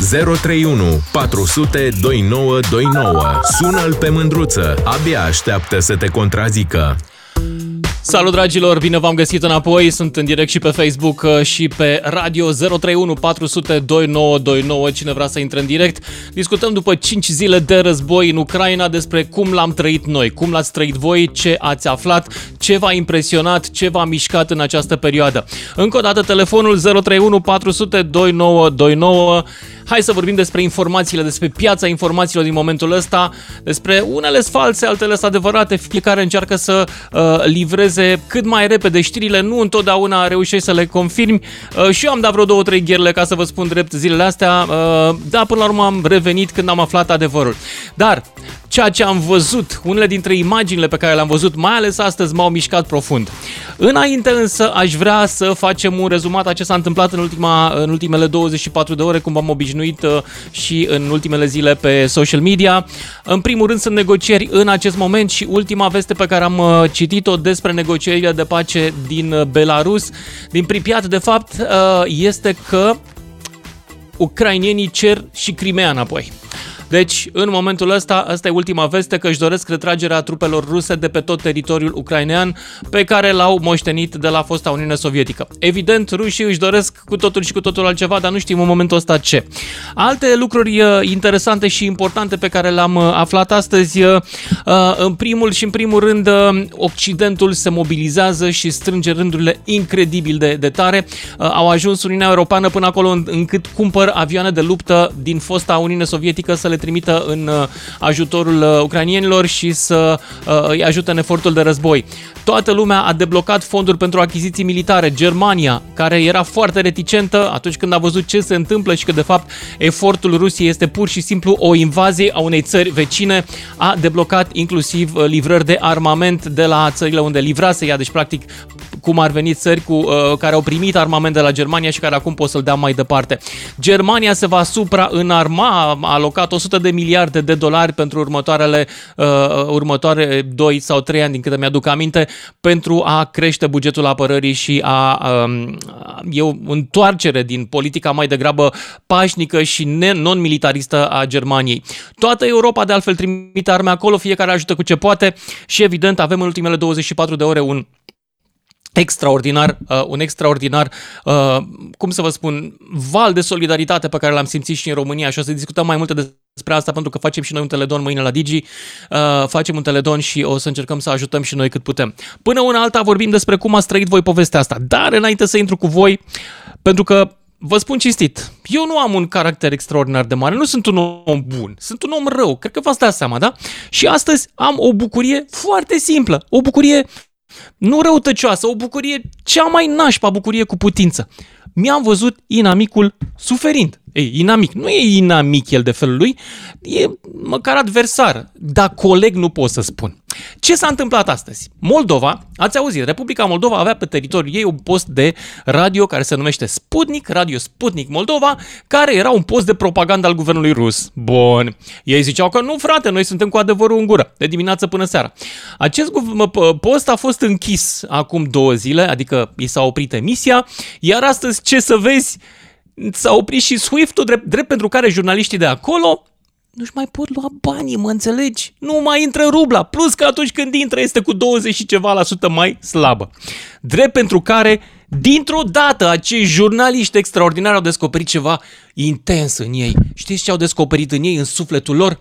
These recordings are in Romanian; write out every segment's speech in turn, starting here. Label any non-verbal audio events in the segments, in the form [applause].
031 400 2929. Sună-l pe mândruță. Abia așteaptă să te contrazică. Salut dragilor, bine v-am găsit înapoi, sunt în direct și pe Facebook uh, și pe radio 031 400 2929, cine vrea să intre în direct. Discutăm după 5 zile de război în Ucraina despre cum l-am trăit noi, cum l-ați trăit voi, ce ați aflat, ce v-a impresionat, ce v-a mișcat în această perioadă. Încă o dată telefonul 031 400 2929 Hai să vorbim despre informațiile, despre piața informațiilor din momentul ăsta, despre unele false, altele sunt adevărate, fiecare încearcă să uh, livreze cât mai repede știrile, nu întotdeauna reușești să le confirmi. Uh, și eu am dat vreo două, trei gherle ca să vă spun drept zilele astea, uh, dar până la urmă am revenit când am aflat adevărul. Dar ceea ce am văzut, unele dintre imaginile pe care le-am văzut, mai ales astăzi, m-au mișcat profund. Înainte însă aș vrea să facem un rezumat a ce s-a întâmplat în, ultima, în ultimele 24 de ore, cum v-am obișnuit uh, și în ultimele zile pe social media. În primul rând sunt negocieri în acest moment și ultima veste pe care am uh, citit-o despre negocierile de pace din uh, Belarus, din Pripyat, de fapt, este că ucrainienii cer și Crimea înapoi. Deci, în momentul ăsta, asta e ultima veste, că își doresc retragerea trupelor ruse de pe tot teritoriul ucrainean pe care l-au moștenit de la fosta Uniune Sovietică. Evident, rușii își doresc cu totul și cu totul altceva, dar nu știm în momentul ăsta ce. Alte lucruri uh, interesante și importante pe care le-am uh, aflat astăzi, uh, în primul și în primul rând, Occidentul se mobilizează și strânge rândurile incredibil de, de tare. Au ajuns Uniunea Europeană până acolo încât cumpăr avioane de luptă din fosta Uniune Sovietică să le le trimită în uh, ajutorul uh, ucrainienilor și să uh, îi ajute în efortul de război. Toată lumea a deblocat fonduri pentru achiziții militare. Germania, care era foarte reticentă atunci când a văzut ce se întâmplă și că de fapt efortul Rusiei este pur și simplu o invazie a unei țări vecine, a deblocat inclusiv livrări de armament de la țările unde livrase ea, deci practic cum ar veni țări cu, uh, care au primit armament de la Germania și care acum pot să-l dea mai departe. Germania se va supra înarma, a alocat 100 de miliarde de dolari pentru următoarele uh, următoare 2 sau 3 ani, din câte mi-aduc aminte, pentru a crește bugetul apărării și a um, e o întoarcere din politica mai degrabă pașnică și non-militaristă a Germaniei. Toată Europa de altfel trimite arme acolo, fiecare ajută cu ce poate și evident avem în ultimele 24 de ore un extraordinar, uh, un extraordinar, uh, cum să vă spun, val de solidaritate pe care l-am simțit și în România și o să discutăm mai multe despre asta pentru că facem și noi un teledon mâine la Digi, uh, facem un teledon și o să încercăm să ajutăm și noi cât putem. Până una alta vorbim despre cum ați trăit voi povestea asta, dar înainte să intru cu voi, pentru că vă spun cinstit, eu nu am un caracter extraordinar de mare, nu sunt un om bun, sunt un om rău, cred că v-ați dat seama, da? Și astăzi am o bucurie foarte simplă, o bucurie nu răutăcioasă, o bucurie cea mai nașpa bucurie cu putință. Mi-am văzut inamicul suferind. Ei, inamic. Nu e inamic el de felul lui, e măcar adversar. Dar coleg nu pot să spun. Ce s-a întâmplat astăzi? Moldova, ați auzit, Republica Moldova avea pe teritoriul ei un post de radio care se numește Sputnik, Radio Sputnik Moldova, care era un post de propagandă al guvernului rus. Bun. Ei ziceau că nu, frate, noi suntem cu adevărul în gură, de dimineață până seara. Acest post a fost închis acum două zile, adică i s-a oprit emisia, iar astăzi, ce să vezi, s-a oprit și Swift-ul, drept, drept pentru care jurnaliștii de acolo nu-și mai pot lua banii, mă înțelegi? Nu mai intră rubla, plus că atunci când intră este cu 20 și ceva la sută mai slabă. Drept pentru care, dintr-o dată, acei jurnaliști extraordinari au descoperit ceva intens în ei. Știți ce au descoperit în ei, în sufletul lor?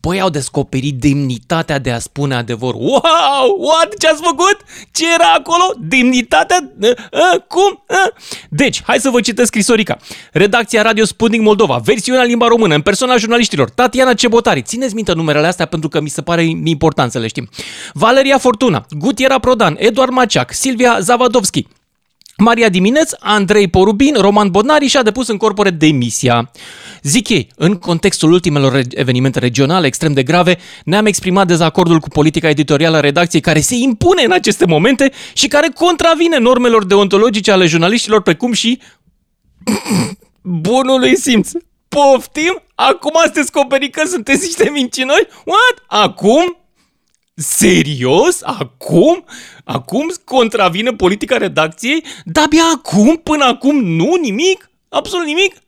Băi, au descoperit demnitatea de a spune adevărul. Wow! What? Ce ați făcut? Ce era acolo? Demnitatea? A, cum? A? Deci, hai să vă citesc scrisorica. Redacția Radio Sputnik Moldova, versiunea limba română, în persoana jurnaliștilor, Tatiana Cebotari. Țineți minte numerele astea pentru că mi se pare important să le știm. Valeria Fortuna, Gutiera Prodan, Eduard Maciac, Silvia Zavadovski, Maria Dimineț, Andrei Porubin, Roman Bodnari și-a depus în corpore demisia. Zic ei, în contextul ultimelor evenimente regionale extrem de grave, ne-am exprimat dezacordul cu politica editorială a redacției care se impune în aceste momente și care contravine normelor deontologice ale jurnaliștilor, precum și bunului simț. Poftim? Acum ați descoperit că sunteți niște mincinoși? What? Acum? Serios? Acum? Acum contravine politica redacției? Da, abia acum? Până acum nu? Nimic? Absolut nimic?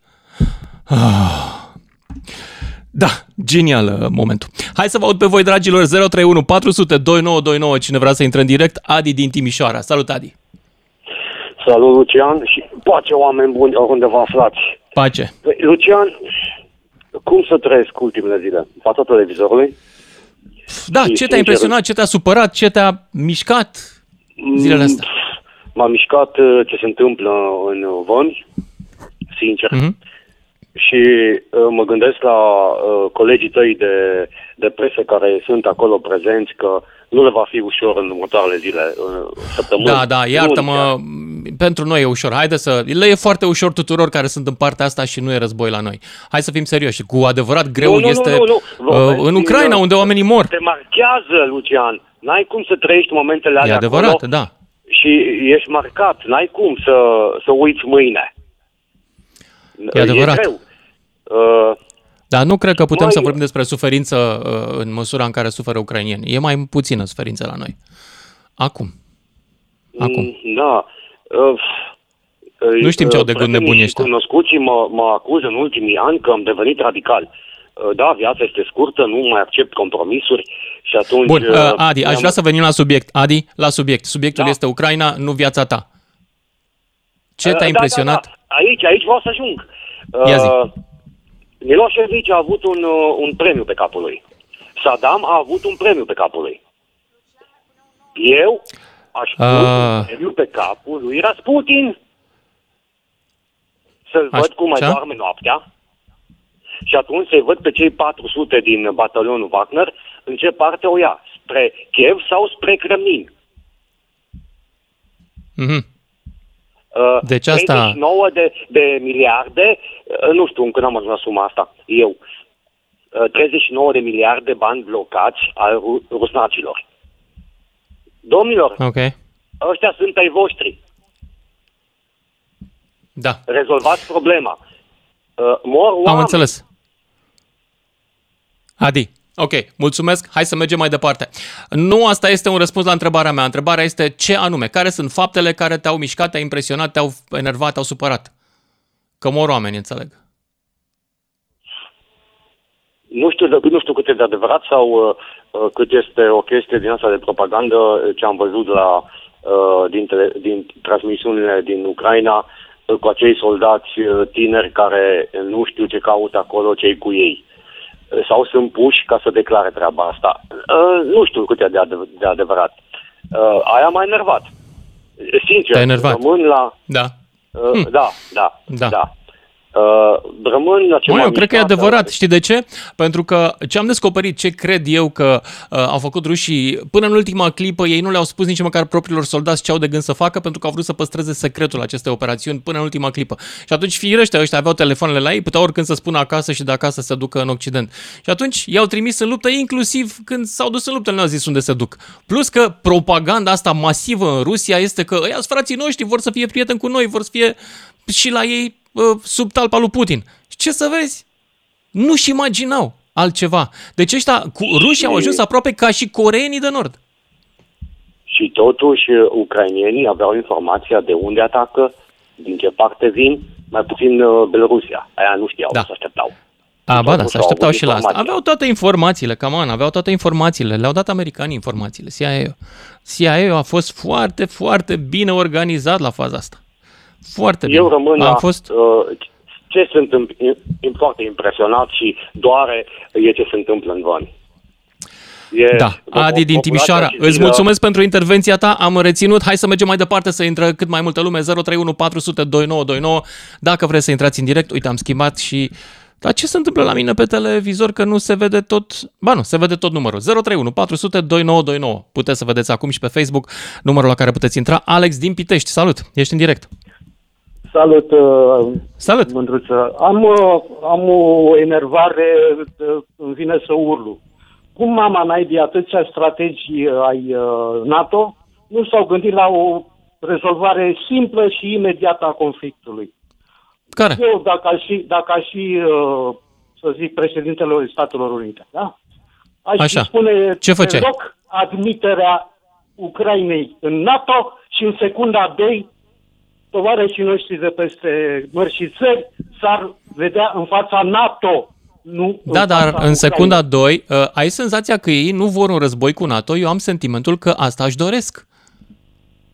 Da, genial uh, momentul. Hai să vă aud pe voi, dragilor, 031 400 2929, cine vrea să intre în direct, Adi din Timișoara. Salut, Adi! Salut, Lucian, și pace, oameni buni, oriunde vă aflați. Pace! Păi, Lucian, cum să trăiesc ultimele zile? În fața televizorului? Da, Și, ce te-a sincer, impresionat, ce te-a supărat, ce te-a mișcat zilele astea? M-a mișcat uh, ce se întâmplă în Vămi, sincer. Mhm. Și uh, mă gândesc la uh, colegii tăi de, de presă care sunt acolo prezenți că nu le va fi ușor în următoarele zile, uh, săptămâni. Da, da, iartă-mă, luni pentru noi e ușor. Haide să... Le e foarte ușor tuturor care sunt în partea asta și nu e război la noi. Hai să fim serioși. Cu adevărat greu Nu, nu, nu, este nu, nu. uh, Vorbesc în din, Ucraina, uh, unde oamenii mor. Te marchează, Lucian. N-ai cum să trăiești momentele E alea adevărat, acolo da. și ești marcat. N-ai cum să, să uiți mâine. E adevărat. E greu. Uh, Dar nu cred că putem Mai- să vorbim despre suferință uh, în măsura în care suferă ucrainieni. E mai puțină suferință la noi. Acum. Acum. Mm, Da. Uh, Nu știm ce au de gând prietenii nebunii și ăștia. Cunoscuții mă, mă acuză în ultimii ani că am devenit radical. Uh, Da, viața este scurtă, nu mai accept compromisuri și atunci... Bun, uh, uh, Adi, aș mi-am- vrea să venim la subiect. Adi, la subiect. Subiectul Da. este Ucraina, nu viața ta. Ce Uh, te-a da, impresionat? Da, da. Aici, aici vreau să ajung. Ia zi. Uh, Milosevic a avut un, uh, un premiu pe capul lui. Saddam a avut un premiu pe capul lui. Eu aș pune Ah. un premiu pe capul lui Rasputin. Să-l Aș- văd cum mai ce? doarme noaptea. Și atunci să-i văd pe cei 400 din batalionul Wagner în ce parte o ia. Spre Kiev sau spre Kremlin. Mhm. Uh, Deci asta- 39 de, de miliarde, uh, nu știu încă n-am ajuns la suma asta, eu. Uh, 39 de miliarde bani blocați al ru- rusnacilor. Domnilor, Ok. ăștia sunt ai voștri. Da, Rezolvați problema. Uh, mor oameni. am înțeles. Adi, ok, mulțumesc, hai să mergem mai departe. Nu asta este un răspuns la întrebarea mea. Întrebarea este ce anume, care sunt faptele care te-au mișcat, te-au impresionat, te-au enervat, te-au supărat? Că mor oameni, înțeleg. Nu știu, de- nu știu cât e de adevărat sau uh, uh, cât este o chestie din asta de propagandă uh, ce am văzut la, uh, din, tele, din transmisiunile din Ucraina uh, cu acei soldați uh, tineri care nu știu ce caută acolo, cei cu ei. Uh, Sau sunt puși ca să declare treaba asta. Uh, nu știu cât e de, adev- de adevărat. Uh, aia m-a enervat. Sincer, Te-a enervat. rămân la... Da. Uh, Da, da, Da. da. Uh, rămân la ce Mă, m-a eu cred că e mișcat, adevărat. Știi de ce? Pentru că ce am descoperit, ce cred eu că uh, au făcut rușii, până în ultima clipă ei nu le-au spus nici măcar propriilor soldați ce au de gând să facă, pentru că au vrut să păstreze secretul acestei operațiuni până în ultima clipă. Și atunci firește, ăștia aveau telefoanele la ei, puteau oricând să spună acasă și de acasă să se ducă în Occident. Și atunci i-au trimis în luptă, inclusiv când s-au dus în luptă, nu au zis unde se duc. Plus că propaganda asta masivă în Rusia este că ăia sunt frații noștri, vor să fie prieteni cu noi, vor să fie și la ei uh, sub talpa lui Putin. Și ce să vezi? Nu-și imaginau altceva. Deci ăștia, cu, rușii au ajuns aproape ca și coreenii de nord. Și totuși, uh, ucrainienii aveau informația de unde atacă, din ce parte vin, mai puțin uh, Belarusia. Aia nu știau, Da. nu se așteptau. A, ba da, totuși se au așteptau avut și la asta. informația. Aveau toate informațiile, cam an, aveau toate informațiile. Le-au dat americanii informațiile, CIA. CIA a fost foarte, foarte bine organizat la faza asta. Foarte bine. Eu rămân Am la fost... uh, ce sunt în, în, foarte impresionat și doare e ce se întâmplă în Vani. E, Da, po- Adi din populația Timișoara, civilă- îți mulțumesc pentru intervenția ta, am reținut, hai să mergem mai departe să intră cât mai multă lume, 031 400 2929, dacă vreți să intrați în direct, uite, am schimbat și... Dar ce se întâmplă la mine pe televizor că nu se vede tot... Ba nu, se vede tot numărul. 031 400 2929. Puteți să vedeți acum și pe Facebook numărul la care puteți intra. Alex din Pitești, salut, ești în direct. Salut, uh, Salut! Mândruță. Am, uh, am o enervare, uh, îmi vine să urlu. Cum mama naibii atâția strategii uh, ai uh, NATO nu s-au gândit la o rezolvare simplă și imediată a conflictului? Care? Eu, dacă aș fi, dacă aș fi uh, să zic, președintele Statelor Unite, da? Aș Așa. spune, Ce făceai? "Te rog admiterea Ucrainei în NATO și în secunda 2 tovarășii noștri de peste mări și țări s-ar vedea în fața NATO. Nu da, în dar fața în secunda Ucrainei. 2 uh, ai senzația că ei nu vor un război cu NATO, eu am sentimentul că asta își doresc.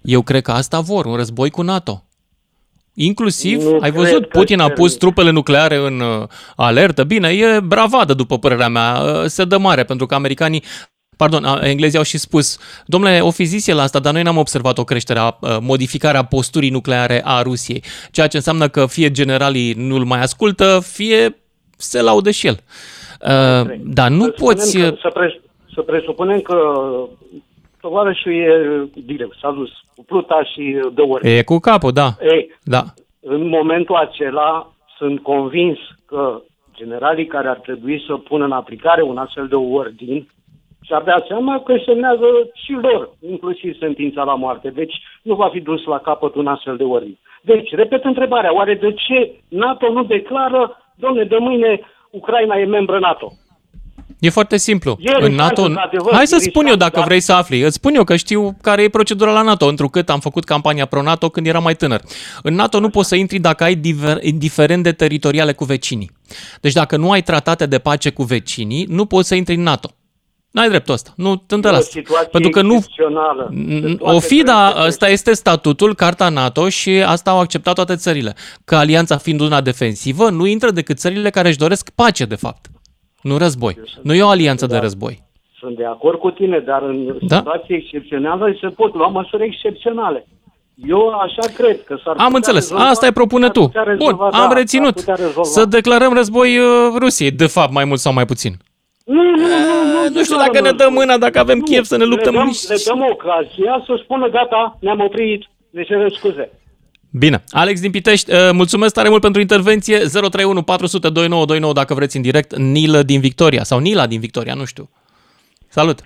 Eu cred că asta vor, un război cu NATO. Inclusiv, Nu ai cred văzut, că Putin a termin. pus trupele nucleare în uh, alertă. Bine, e bravadă, după părerea mea. Uh, se dă mare, pentru că americanii Pardon, a- englezii au și spus, domnule, o fi zis el asta, dar noi n-am observat o creștere, a, uh, modificarea posturii nucleare a Rusiei, ceea ce înseamnă că fie generalii nu-l mai ascultă, fie se laudă și el. Uh, dar nu Să poți... spunem Că, să, pres, să presupunem că tovarășul e direct, s-a dus cu pluta și dă ori. E cu capul, da. Ei, Da. în momentul acela sunt convins că generalii care ar trebui să pună în aplicare un astfel de ordin și-ar da seama că semnează și lor, inclusiv sentința la moarte. Deci nu va fi dus la capăt un astfel de ordin. Deci, repet întrebarea, oare de ce NATO nu declară, domne, de mâine Ucraina e membră NATO? E foarte simplu. E în riscant, NATO... într-adevăr, Hai să e spun eu riscant, dacă dar- vrei să afli. Îți spun eu că știu care e procedura la NATO, întrucât am făcut campania pro-NATO când eram mai tânăr. În NATO nu poți să intri dacă ai diver- diferende teritoriale cu vecinii. Deci dacă nu ai tratate de pace cu vecinii, nu poți să intri în NATO. N-ai dreptul ăsta. Nu te E o întâlnească. situație Pentru că nu... excepțională. De toate O fi, da, țările. ăsta este statutul, Carta NATO și asta au acceptat toate țările. Că alianța fiind una defensivă, nu intră decât țările care își doresc pace, de fapt. Nu război. Nu e o alianță de război. Sunt de acord cu tine, dar în Da. situații excepționale se pot lua măsuri excepționale. Eu așa cred că s-ar Am putea înțeles. rezolva- Asta e propune s-ar tu. putea Bun, rezolva, da, am s-ar reținut. putea rezolva. Să declarăm război uh, Rusiei, de fapt, mai mult sau mai puțin. Nu, nu, nu, nu, Nu știu declarăm dacă ne dăm război. mâna, dacă avem Nu, chef să ne luptăm. Le dăm, nici- le dăm ocazia să spună gata, ne-am oprit, ne cerem scuze. Bine. Alex din Pitești, uh, mulțumesc tare mult pentru intervenție. 031 400 2929 dacă vreți în direct. Nilă din Victoria sau Nila din Victoria, nu știu. Salut.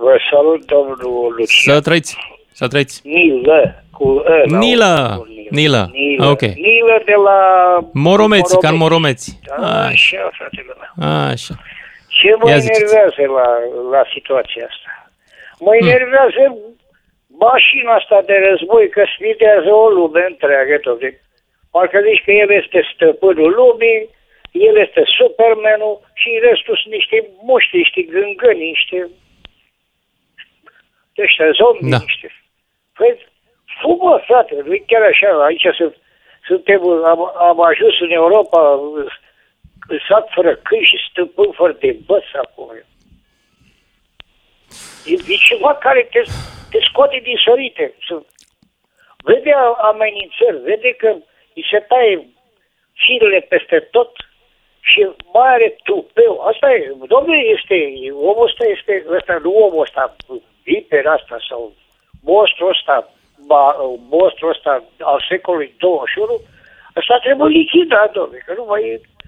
Vă salut, domnul Lucian. Să trăiți. Să trăiți. Nilă, cu E. la Nilă. urmă, Nilă. Nilă. Ok. Nilă de la... Moromeți, ca în Moromeți. Așa. Așa, fratele meu. Așa. Ce mă Ia ziceți. enervează la, la situația asta? Mă enervează mașina asta de război că sfidează o lume întreagă, tot. Parcă zici că el este stăpânul lumii, el este supermenul și restul sunt niște muști, niște gângăni, niște ăștia zombi, Da. da. niște... Păi, fumă, frate, nu chiar așa, aici sunt, suntem, am, am ajuns în Europa, sat fără câini și stăpân fără de băț acum. E, e ceva care te, te scoate din sărite. Să- Vede amenințări, vede că îi se taie firele peste tot și mai are tupeu. Asta e, domnule, este, omul ăsta este, ăsta, nu omul ăsta, vipera asta sau monstrul ăsta, ba, monstrul ăsta al secolului 21, ăsta trebuie lichidat, domnule, că nu mai e, uh,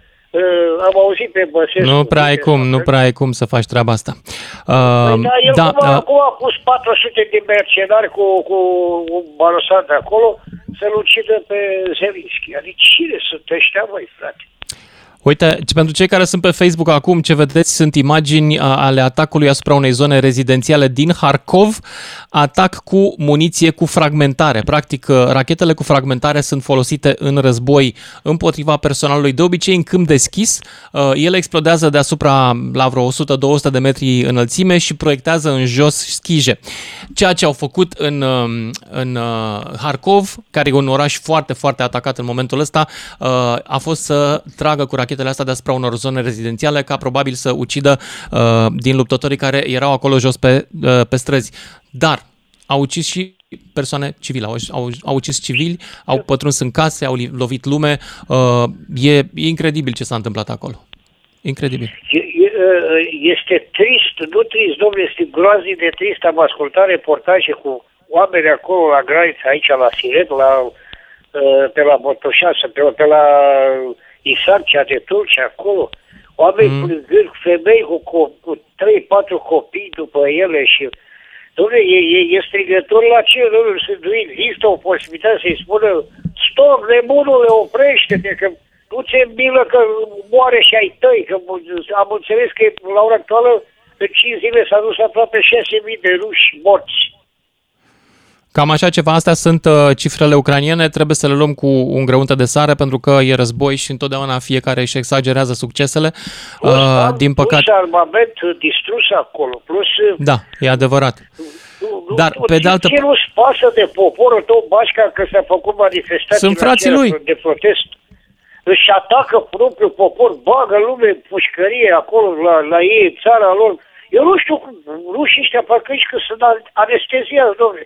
am auzit pe Băsescu. Nu prea ai cum, nu prea ai cum să faci treaba asta. Uh, Păi, da, el da, cum, a, uh, cum a pus 400 de mercenari cu, cu un barosat de acolo să-l ucidă pe Zelinski. Adică cine sunt ăștia, voi, frate? Uite, pentru cei care sunt pe Facebook acum, ce vedeți sunt imagini a- ale atacului asupra unei zone rezidențiale din Harkov, atac cu muniție cu fragmentare. Practic, uh, rachetele cu fragmentare sunt folosite în război împotriva personalului, de obicei în câmp deschis. Uh, Ele explodează deasupra la vreo 100-200 de metri înălțime și proiectează în jos schije. Ceea ce au făcut în, um, în uh, Harkov, care e un oraș foarte, foarte atacat în momentul ăsta, uh, a fost să tragă cu rachetele astea deasupra unor zone rezidențiale, ca probabil să ucidă uh, din luptătorii care erau acolo jos pe, uh, pe străzi. Dar au ucis și persoane civile, au, au, au ucis civili, au pătruns în case, au li- lovit lume. Uh, e, e incredibil ce s-a întâmplat acolo. Incredibil. E- e- Este trist, nu trist, domnule, este groaznic de trist. Am ascultat reportaje cu oameni acolo la graniță, aici la Siret, la, uh, pe la Botoșasă, pe, pe la Isarcea de Tulcea, acolo. Oameni mm. plângând, femei cu, cu, cu 3-4 copii după ele și Dom'le, e, e, e strigător la ce, domnule, să nu există o posibilitate să-i spună stop, nebunule, oprește-te, că nu ți-e milă că moare și ai tăi, că am înțeles că la ora actuală în 5 zile s-a dus aproape 6.000 de ruși morți. Cam așa ceva, astea sunt uh, cifrele ucraniene, trebuie să le luăm cu un grăunte de sare pentru că e război și întotdeauna fiecare își exagerează succesele. Plus, Uh, din păcate, plus armament distrus acolo, plus... da, e adevărat. Nu, nu, Dar, nu, pe de altă Ce nu-ți pasă de poporul tău, Bașca, că s-a făcut manifestații Sunt frații la lui. de protest? Își atacă propriul popor, bagă lume în pușcărie acolo la, la ei, țara lor. Eu nu știu, cum- rușii ăștia parcă aici că sunt anesteziați, domnule.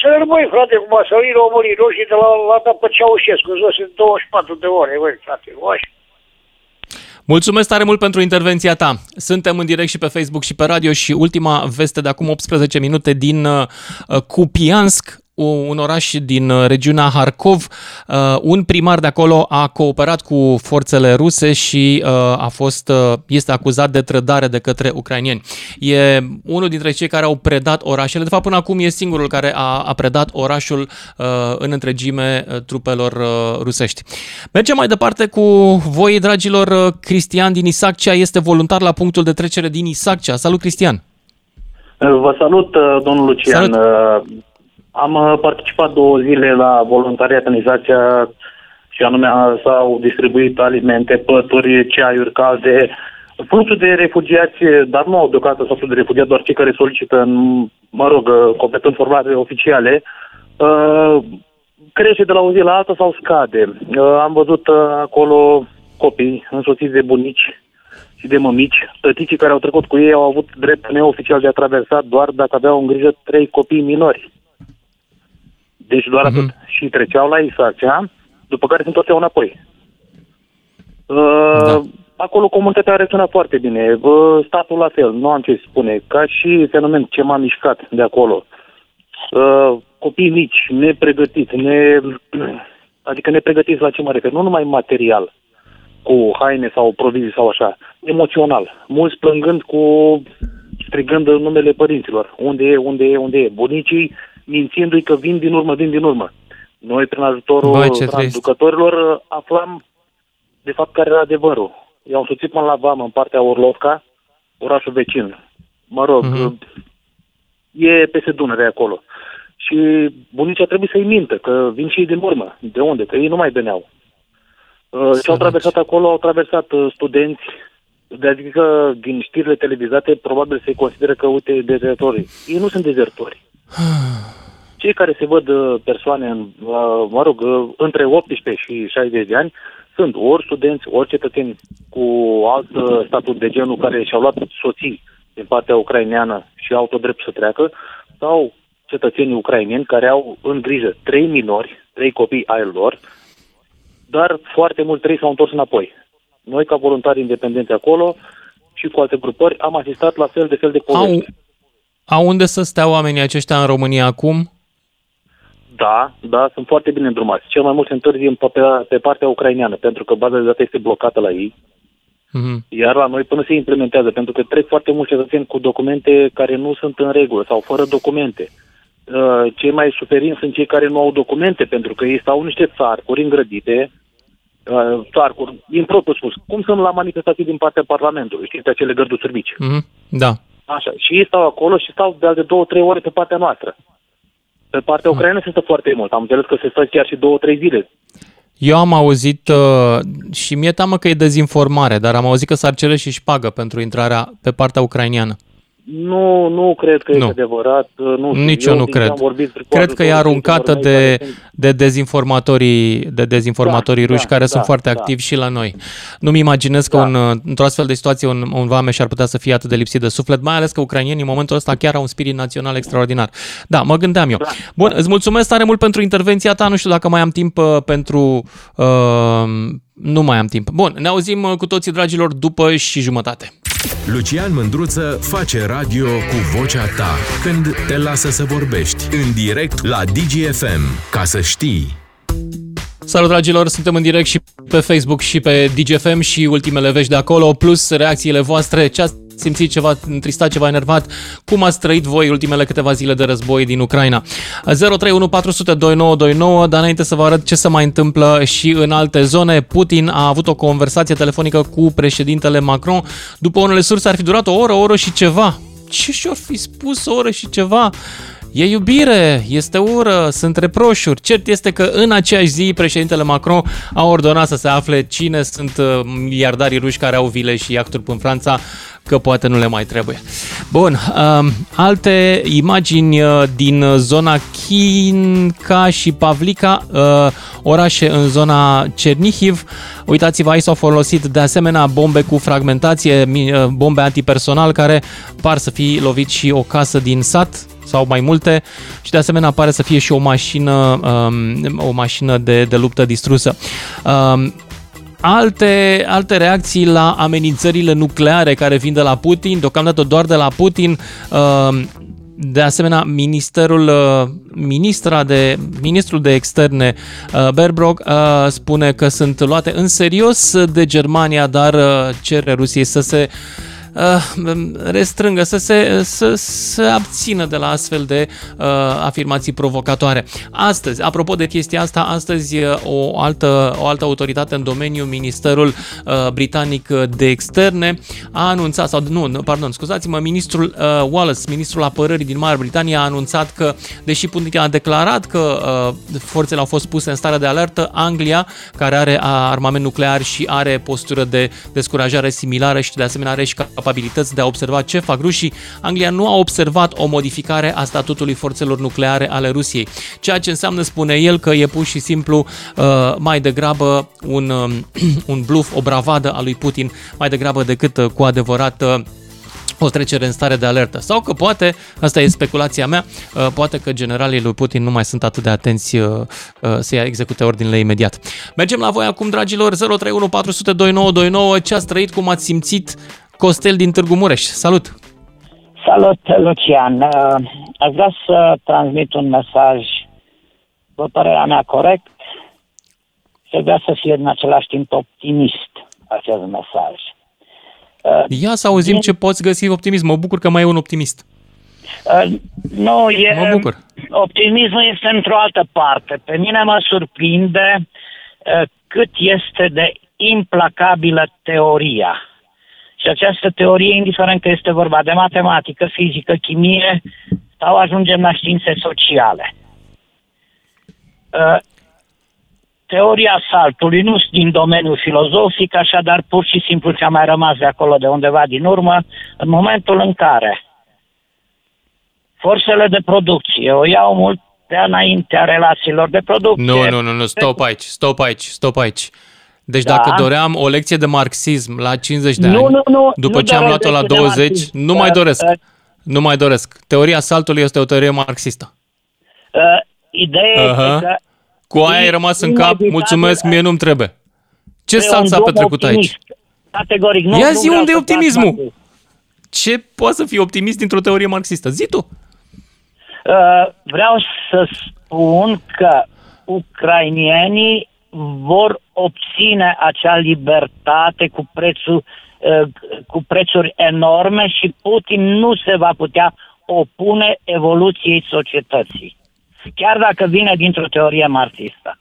Să rămâi, frate, cu Masalino, omării roșii de la, la dat pe Ceaușescu, jos în 24 de ore, băi, frate, nu așa. Mulțumesc tare mult pentru intervenția ta. Suntem în direct și pe Facebook și pe radio și ultima veste de acum 18 minute din uh, Kupiansk, un oraș din uh, regiunea Harkov. Uh, Un primar de acolo a cooperat cu forțele ruse și uh, a fost, uh, este acuzat de trădare de către ucrainieni. E unul dintre cei care au predat orașele. De fapt, până acum e singurul care a, a predat orașul uh, în întregime uh, trupelor uh, rusești. Mergem mai departe cu voi, dragilor. Uh, Cristian din Isaccea este voluntar la punctul de trecere din Isaccea. Salut, Cristian! Vă salut, uh, domnul Lucian. Salut. Uh, Am uh, participat două zile la voluntariat în Izația și anume a- s-au distribuit alimente, pături, ceaiuri calde, fluxul de refugiați, dar nu au deocamdată fluxul de refugiați, doar cei care solicită, în, mă rog, uh, completând formulare oficiale, uh, crește de la o zi la alta sau scade. Uh, Am văzut uh, acolo copii însoțiți de bunici și de mămici. Tăticii care au trecut cu ei au avut drept neoficial de a traversa doar dacă aveau în grijă trei copii minori. Deci doar Mhm. atât. Și treceau la Isacea, după care se întorceau înapoi. Uh, Da. Acolo comunitatea a reacționat foarte bine. Uh, statul la fel, nu am ce spune. Ca și fenomen ce m-a mișcat de acolo. Uh, copii mici, nepregătiți, ne, [clears throat] adică nepregătiți la ce mă refer, nu numai material, cu haine sau provizii sau așa, emoțional. Mulți plângând cu, strigând în numele părinților. Unde e, unde e, unde e? Bunicii mințindu-i că vin din urmă, vin din urmă. Noi, prin ajutorul Băi, ce trist. traducătorilor, aflam de fapt care era adevărul. I-au însuțit până la vamă în partea Orlovca, orașul vecin. Mă rog, Mhm. e peste Dunăre acolo. Și bunicii a trebuit să-i mintă, că vin și ei din urmă. De unde? Că ei nu mai veneau. Uh, Ce au Săraci. traversat acolo, au traversat uh, studenți, de adică din știrile televizate, probabil se consideră că, uite, dezertori. Ei nu sunt dezertori. [sighs] Cei care se văd uh, persoane, în, uh, mă rog, uh, între 18 și 60 de ani, sunt ori studenți, ori cetățeni cu alt uh, statut de genul care și-au luat soții din partea ucraineană și au tot drept să treacă, sau cetățenii ucraineni care au în grijă trei minori, trei copii ai lor, dar foarte mult trei s-au întors înapoi. Noi, ca voluntari independenți acolo și cu alte grupări, am asistat la fel de fel de povești. Au, au unde să stea oamenii aceștia în România acum? Da, da, sunt foarte bine îndrumați. Cel mai mult se întârzie în- pe, pe partea ucraineană, pentru că baza de date este blocată la ei. Mhm. Iar la noi până se implementează, pentru că trec foarte mulți cetățeni cu documente care nu sunt în regulă sau fără documente. Uh, Cei mai suferinți sunt cei care nu au documente, pentru că ei stau în niște țarcuri îngrădite, uh, țarcuri, impropriu spus, cum sunt la manifestații din partea Parlamentului, știți, acele gărduțuri mici. Mhm. Da. Așa, și ei stau acolo și stau de, de două, trei ore pe partea noastră. Pe partea ucraineană se stă foarte mult. Am înțeles că se stă chiar și două, trei zile. Eu am auzit uh, și mi-e teamă că e dezinformare, dar am auzit că s-ar cere și șpagă pentru intrarea pe partea ucrainiană. Nu, nu cred că Nu. este adevărat. Nu, știu. Nici eu nu din ce cred. Am vorbit cu Cred că e ajutorul aruncată prietenilor mei de, care sunt- de dezinformatorii, de dezinformatorii Da, ruși da, care sunt da, foarte da. activi și la noi. Nu-mi imaginez că Da. un, uh, într-o astfel de situație un, un vameș ar putea să fie atât de lipsit de suflet, mai ales că ucrainienii în momentul ăsta chiar au un spirit național extraordinar. Da, mă gândeam eu. Da, Bun, îți mulțumesc tare mult pentru intervenția ta. Nu știu dacă mai am timp uh, pentru... Uh, nu mai am timp. Bun, ne auzim uh, cu toții, dragilor, după și jumătate. Lucian Mândruță face radio cu vocea ta când te lasă să vorbești în direct la DGFM. Ca să știi. Salut dragilor, suntem în direct și pe Facebook și pe DGFM și ultimele vești de acolo, plus reacțiile voastre, ce ați simțit ceva întristat, ceva enervat, cum ați trăit voi ultimele câteva zile de război din Ucraina. 031 400 2929, dar înainte să vă arăt ce se mai întâmplă și în alte zone, Putin a avut o conversație telefonică cu președintele Macron. După unele surse ar fi durat o oră, o oră și ceva. Ce și-or fi spus o oră și ceva? E iubire, este ură, sunt reproșuri. Cert este că în aceeași zi președintele Macron a ordonat să se afle cine sunt uh, miliardarii ruși care au vile și iacturi în Franța, că poate nu le mai trebuie. Bun, um, alte imagini uh, din zona Kinka și Pavlika, uh, orașe în zona Cernihiv. Uitați-vă, aici s-au folosit de asemenea bombe cu fragmentație, bombe antipersonal care par să fi lovit și o casă din sat, sau mai multe și de asemenea pare să fie și o mașină, um, o mașină de, de luptă distrusă. Um, alte, alte reacții la amenințările nucleare care vin de la Putin, deocamdată doar de la Putin. Um, de asemenea, ministerul, uh, ministra de, ministrul de externe uh, Berbrock uh, spune că sunt luate în serios de Germania, dar cere Rusiei să se uh, restrângă, să se să, să abțină de la astfel de uh, afirmații provocatoare. Astăzi, apropo de chestia asta, astăzi uh, o altă, o altă autoritate în domeniu, Ministerul uh, Britanic de Externe, a anunțat, sau nu, pardon, scuzați-mă, ministrul uh, Wallace, ministrul apărării din Marea Britanie, a anunțat că, deși Putin a declarat că uh, forțele au fost puse în stare de alertă, Anglia, care are armament nuclear și are postură de descurajare similară și de asemenea are și capabilități de a observa ce fac rușii, Anglia nu a observat o modificare a statutului forțelor nucleare ale Rusiei, ceea ce înseamnă, spune el, că e pur și simplu uh, mai degrabă un, uh, [clears throat] un bluff, o bravadă a lui Putin, mai degrabă decât uh, cu adevărat uh, o trecere în stare de alertă. Sau că poate, asta e speculația mea, uh, poate că generalii lui Putin nu mai sunt atât de atenți uh, uh, să ia execute ordinele imediat. Mergem la voi acum, dragilor, 031 400 2929, ce ați trăit, cum ați simțit Costel din Târgu Mureș. Salut! Salut, Lucian! Uh, aș vrea să transmit un mesaj, după părerea mea, corect și vrea să fie în același timp optimist acest mesaj. Uh, Ia să auzim din... ce poți găsi optimism. Mă bucur că mai e un optimist. Uh, nu, e, mă bucur. optimismul este într-o altă parte. Pe mine mă surprinde uh, cât este de implacabilă teoria și această teorie, indiferent că este vorba de matematică, fizică, chimie sau ajungem la științe sociale. Uh, teoria saltului nu din domeniul filozofic, așadar pur și simplu ce a mai rămas de acolo de undeva din urmă, în momentul în care forțele de producție o iau mult de înaintea relațiilor de producție. Nu, nu, nu, nu, stop aici, stop aici, stop aici. Deci da. dacă doream o lecție de marxism la 50 de nu, ani, nu, nu, după nu ce am luat-o la 20, nu mai doresc. Uh, nu mai doresc. Teoria saltului este o teorie marxistă. Uh, ideea uh-huh. este că... Cu aia ai rămas în cap, mulțumesc, mie nu-mi trebuie. Ce salt s-a petrecut optimist. aici? Categoric, nu, Ia nu zi unde e optimismul? Ce poate să fie optimist dintr-o teorie marxistă? Zi tu! Uh, vreau să spun că ucrainienii vor obține acea libertate cu, prețul, uh, cu prețuri enorme și Putin nu se va putea opune evoluției societății. Chiar dacă vine dintr-o teorie marxistă.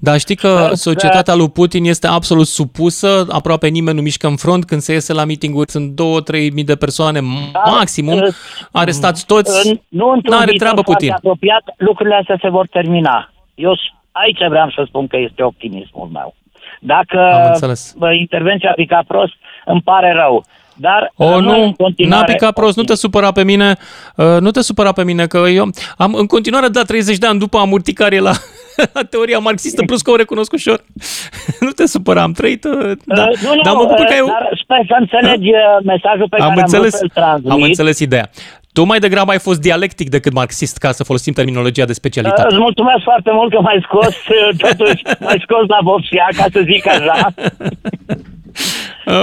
Dar știi că societatea lui Putin este absolut supusă, aproape nimeni nu mișcă în front, când se iese la meeting-uri sunt 2-3 mii de persoane da, maximum, uh, arestați toți, nu într-un are treabă Putin. apropiat, lucrurile astea se vor termina. Eu Aici vreau să spun că este optimismul meu. Dacă intervenția a picat prost, îmi pare rău. Dar o, nu, n-a picat prost, nu te supăra pe mine, uh, nu te supăra pe mine, că eu am în continuare dat 30 de ani după am urticare la, [laughs] la teoria marxistă, plus că o recunosc ușor. [laughs] nu te supăra, am trăit, uh, da. Uh, nu, nu, dar mă bucur că eu... Dar sper să înțelegi uh, mesajul pe am care înțeles, am vrut să-l transmit. Am înțeles ideea. Tu mai degrabă ai fost dialectic decât marxist, ca să folosim terminologia de specialitate. Îți mulțumesc foarte mult că m-ai scos, [laughs] totuși m-ai scos la vopsea, ca să zic așa. [laughs]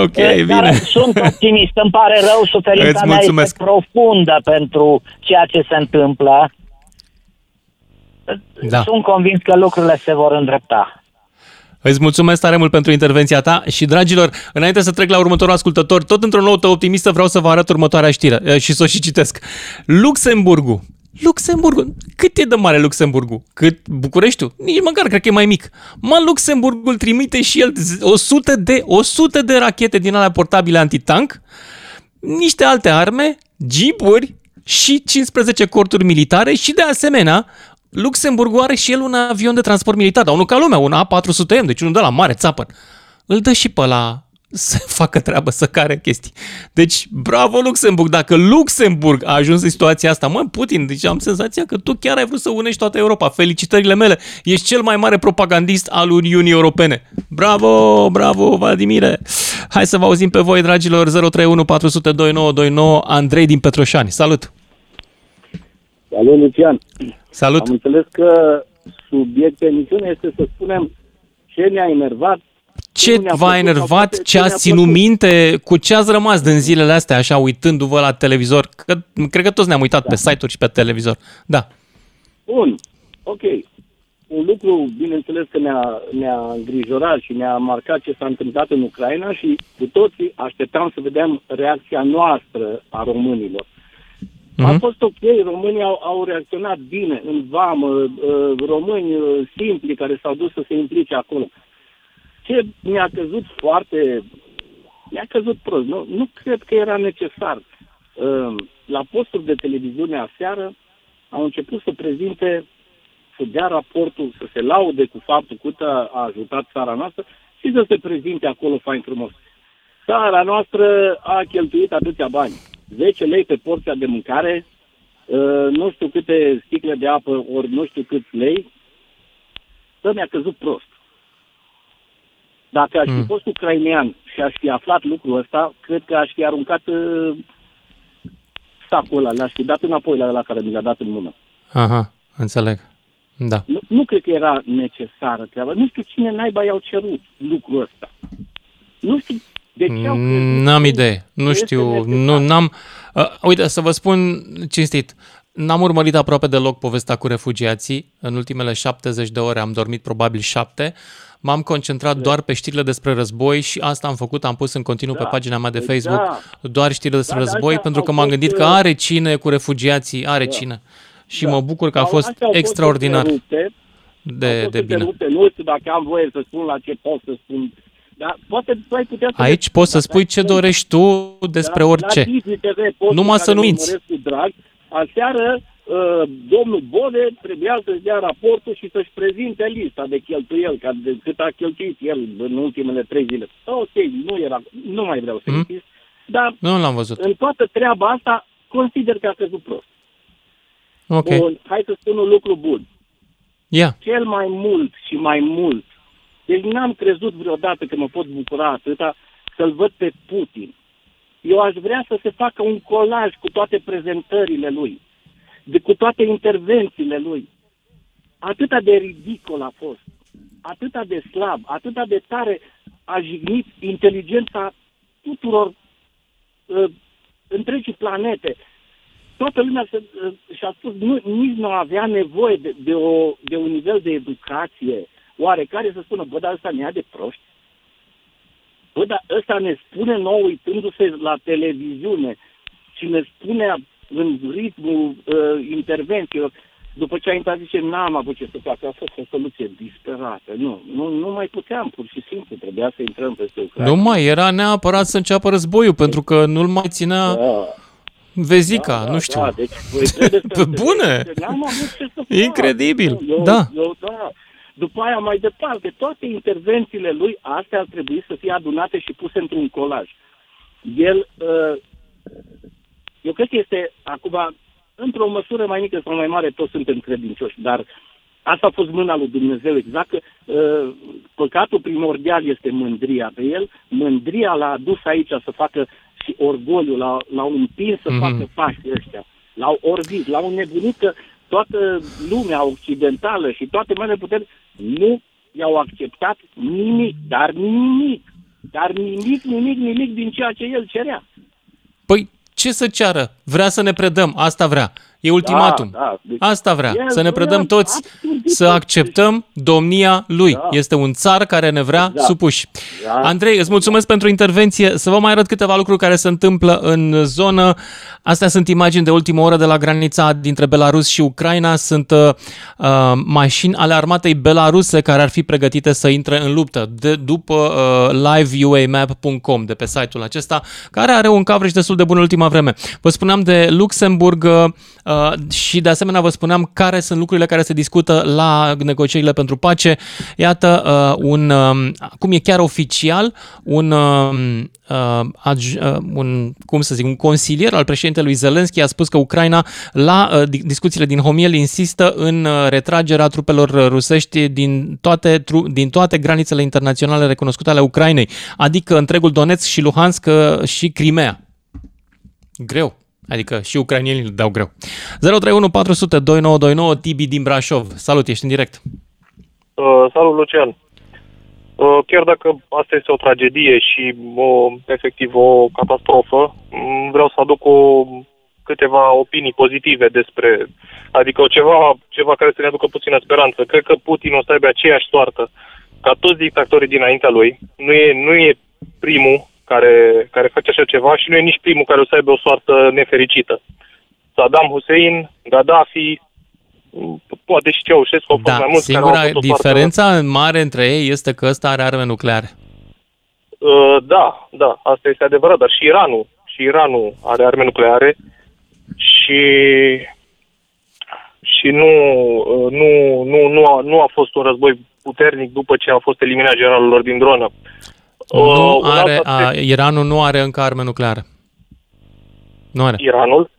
Ok, Dar bine. sunt optimist, îmi pare rău, suferința mea este profundă pentru ceea ce se întâmplă. Da. Sunt convins că lucrurile se vor îndrepta. Îți mulțumesc tare mult pentru intervenția ta și, dragilor, înainte să trec la următorul ascultător, tot într-o notă optimistă vreau să vă arăt următoarea știre eh, și să o și citesc. Luxemburgul. Luxemburgul. Cât e de mare Luxemburgul? Cât Bucureștiul? Nici măcar, cred că e mai mic. Mă, Luxemburgul trimite și el 100 de, 100 de rachete din alea portabile antitank, niște alte arme, jeepuri, și 15 corturi militare și de asemenea Luxemburgul are și el un avion de transport militar, dar unul ca lumea, un A400M, deci unul de la mare, țapă. Îl dă și pe la să [laughs] facă treabă, să care chestii. Deci, bravo Luxemburg! Dacă Luxemburg a ajuns în situația asta, mă, Putin, deci am senzația că tu chiar ai vrut să unești toată Europa. Felicitările mele! Ești cel mai mare propagandist al Uniunii Europene. Bravo, bravo, Vladimire! Hai să vă auzim pe voi, dragilor, 031 400 2929, Andrei din Petroșani. Salut! Salut, Lucian! Salut! Am înțeles că subiectul emisiunii este să spunem ce ne-a enervat ce v-a enervat, ce ați ținut minte, cu ce ați rămas din zilele astea, așa, uitându-vă la televizor? Că, cred că toți ne-am uitat da. pe site-uri și pe televizor. Da. Bun, ok. Un lucru, bineînțeles că ne-a, ne-a îngrijorat și ne-a marcat ce s-a întâmplat în Ucraina și cu toții așteptam să vedem reacția noastră a românilor. Mm-hmm. A fost ok, românii au, au reacționat bine în vamă, uh, români uh, simpli care s-au dus să se implice acolo ce mi-a căzut foarte... Mi-a căzut prost. Nu, nu cred că era necesar. Ehm, la postul de televiziune aseară au început să prezinte, să dea raportul, să se laude cu faptul că a ajutat țara noastră și să se prezinte acolo fain frumos. Țara noastră a cheltuit atâția bani. 10 lei pe porția de mâncare, ehm, nu știu câte sticle de apă, ori nu știu câți lei, să mi-a căzut prost. Dacă aș fi mm. fost ucrainean și aș fi aflat lucrul ăsta, cred că aș fi aruncat uh, sacul ăla, l-aș fi dat înapoi la la care mi l-a dat în mână. Aha, înțeleg. Da. Nu, nu cred că era necesară treaba. Nu știu cine naiba i-au cerut lucrul ăsta. Nu știu de ce au N-am idee. Nu știu. Nu, n-am... Uh, uite, să vă spun cinstit. N-am urmărit aproape deloc povestea cu refugiații. În ultimele 70 de ore am dormit probabil 7. M-am concentrat doar pe știrile despre război și asta am făcut, am pus în continuu da. pe pagina mea de păi Facebook da. doar știrile despre da, război, pentru că m-am gândit că uh, are cine cu refugiații, are da. cine. Și da. mă bucur că a fost extraordinar de, de bine. Nu știu dacă am voie să spun la ce pot să spun da, poate tu ai putea să Aici poți să spui ce dorești tu despre da, orice. TV, Numai să nu minți. Cu drag, aseară Uh, domnul Bode trebuia să-și dea raportul și să-și prezinte lista de cheltuieli, ca de cât a cheltuit el în ultimele trei zile. Ok, nu era, nu mai vreau să mm? insist, dar nu l-am văzut. în toată treaba asta consider că a căzut prost. Ok. Bun, hai să spun un lucru bun. Yeah. Cel mai mult și mai mult, deci n-am crezut vreodată că mă pot bucura atâta să-l văd pe Putin. Eu aș vrea să se facă un colaj cu toate prezentările lui de cu toate intervențiile lui. Atâta de ridicol a fost, atâta de slab, atâta de tare a jignit inteligența tuturor uh, întregii planete. Toată lumea se, uh, și-a spus, nu, nici nu avea nevoie de, de, o, de un nivel de educație oarecare să spună, bă, dar ăsta ne ia de proști. Bă, dar ăsta ne spune nou uitându-se la televiziune și ne spune în ritmul uh, intervențiilor, după ce a intrat, zice, n-am avut ce să fac, a fost o soluție disperată. Nu, nu, nu mai puteam, pur și simplu, trebuia să intrăm peste Ucraina. Nu mai, era neapărat să înceapă războiul, pentru că nu-l mai ținea da. vezica, da, nu știu. Da, deci, [laughs] Pe bune! N-am avut ce să fac. Incredibil, eu, da. Eu, da. După aia, mai departe, toate intervențiile lui, astea ar trebui să fie adunate și puse într-un colaj. El uh, eu cred că este acum, într-o măsură mai mică sau mai mare, toți suntem credincioși, dar asta a fost mâna lui Dumnezeu exact, că uh, păcatul primordial este mândria pe el, mândria l-a adus aici să facă și orgoliul, l-a, l-au împins să mm-hmm. facă pașii ăștia, l-au orbit, l-au nebunit că toată lumea occidentală și toate mele puteri nu i-au acceptat nimic, dar nimic, dar nimic, nimic, nimic din ceea ce el cerea. Păi ce să ceară? Vrea să ne predăm, asta vrea. E ultimatum. Da, da. Deci Asta vrea, el să ne vrea predăm toți, absolut să tot. acceptăm domnia lui. Da. Este un țar care ne vrea Exact. supuși. Da. Andrei, îți mulțumesc pentru intervenție. Să vă mai arăt câteva lucruri care se întâmplă în zonă. Astea sunt imagini de ultimă oră de la granița dintre Belarus și Ucraina. Sunt uh, uh, mașini ale armatei belaruse care ar fi pregătite să intre în luptă. De, după uh, liveuamap.com de pe site-ul acesta, care are un coverage destul de bun în ultima vreme. Vă spuneam de Luxemburg uh, uh, și de asemenea vă spuneam care sunt lucrurile care se discută la negocierile pentru pace. Iată, uh, un, um, cum e chiar oficial, un, um, uh, adj- uh, un, cum să zic, un consilier al președintelui Zelensky a spus că Ucraina la uh, di- discuțiile din Homiel insistă în uh, retragerea trupelor rusești din toate, tru- din toate granițele internaționale recunoscute ale Ucrainei, adică întregul Donetsk și Luhansk uh, și Crimea. Greu. Adică și ucrainienii îl dau greu. 031 400 2929 Tibi din Brașov. Salut, ești în direct. Uh, salut, Lucian. Uh, chiar dacă asta este o tragedie și o, efectiv o catastrofă, m, vreau să aduc o, câteva opinii pozitive despre, adică ceva, ceva care să ne aducă puțină speranță. Cred că Putin o să aibă aceeași soartă ca toți dictatorii dinaintea lui. Nu e, nu e primul care, care face așa ceva și nu e nici primul care o să aibă o soartă nefericită. Saddam Hussein, Gaddafi, m, poate și Ceaușescu au fost Da, mai mulți care singura au avut o soartă diferența mare între ei este că ăsta are arme nucleare. Uh, da, da, asta este adevărat, dar și Iranul, și Iranul are arme nucleare și și nu, uh, nu, nu, nu, a, nu a fost un război puternic după ce a fost eliminat generalul lor din dronă. Nu Uh, un are, alt a, aspect, Iranul nu are încă arme nucleare. Nu are. Iranul,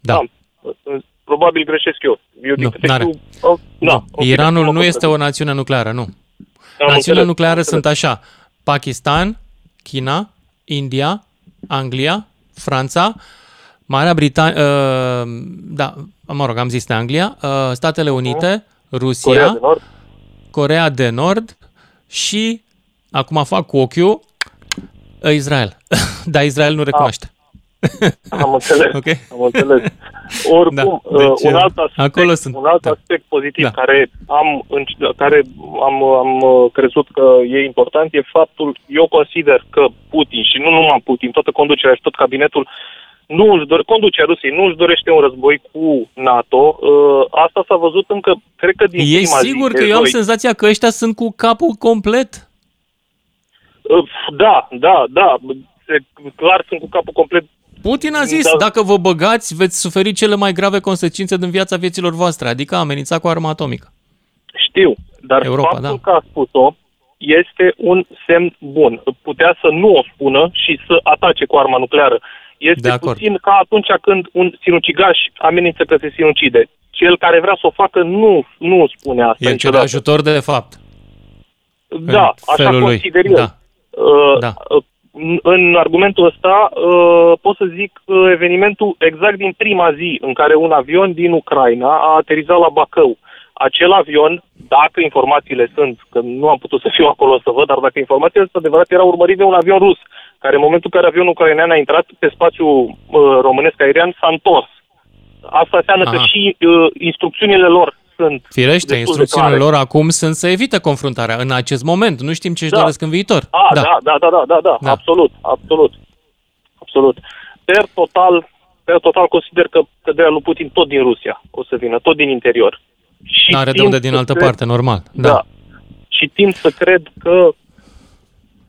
Da. uh, probabil greșesc eu. eu din Nu, câte n-are. știu, uh, da, nu. ok, Iranul mă nu este o controlez. națiune nucleară, nu. Am Națiunile înțeles, nucleare am sunt înțeles. așa. Pakistan, China, India, Anglia, Franța, Marea Britanie, uh, da, mă rog, am zis de Anglia, uh, Statele Unite, Rusia, Coreea de Nord, Corea de Nord și, acum fac cu ochiul, Israel. [laughs] Dar Israel nu recunoaște. am înțeles. [laughs] Ok? Am înțeles. Oricum, Da, da, deci, deci, un alt aspect, acolo sunt. un alt Da. aspect pozitiv Da. care am înc- care am, am uh, crezut că e important e faptul, eu consider că Putin și nu numai Putin, toată conducerea și tot cabinetul nu își dore, conducerea Rusiei nu își dorește un război cu NATO. Uh, asta s-a văzut încă, cred că din E prima sigur zi că de eu am joi. senzația că ăștia sunt cu capul complet. Uh, Da, da, da. Se- Clar sunt cu capul complet Putin a zis, Da. dacă vă băgați, veți suferi cele mai grave consecințe din viața vieților voastre, adică a amenința cu arma atomică. Știu, dar Europa, faptul da. că a spus-o este un semn bun. Putea să nu o spună și să atace cu arma nucleară. De Este acord. puțin ca atunci când un sinucigaș amenință că se sinucide. Cel care vrea să o facă nu, nu spune asta El cere niciodată. ajutor de fapt. Da, în așa felul lui. consider eu. Da. Uh, Da. uh, în- În argumentul ăsta uh, pot să zic uh, evenimentul exact din prima zi în care un avion din Ucraina a aterizat la Bacău. Acel avion, dacă informațiile sunt, că nu am putut să fiu acolo să văd, dar dacă informațiile sunt adevărate, era urmărit de un avion rus, care în momentul în care avionul ucrainean a intrat pe spațiul uh, românesc aerian s-a întors. Asta înseamnă că Aha. și uh, instrucțiunile lor sunt Firește, destul de instrucțiunile clare. lor acum sunt să evite confruntarea în acest moment. Nu știm ce își Da. doresc în viitor. A, da, da, da, da, da, da, Da. da. absolut, absolut, absolut. Per total, per total consider că căderea lui Putin tot din Rusia o să vină, tot din interior. Și N-are de tind unde din să altă cred- parte, normal. Da. Da. Și tind să cred că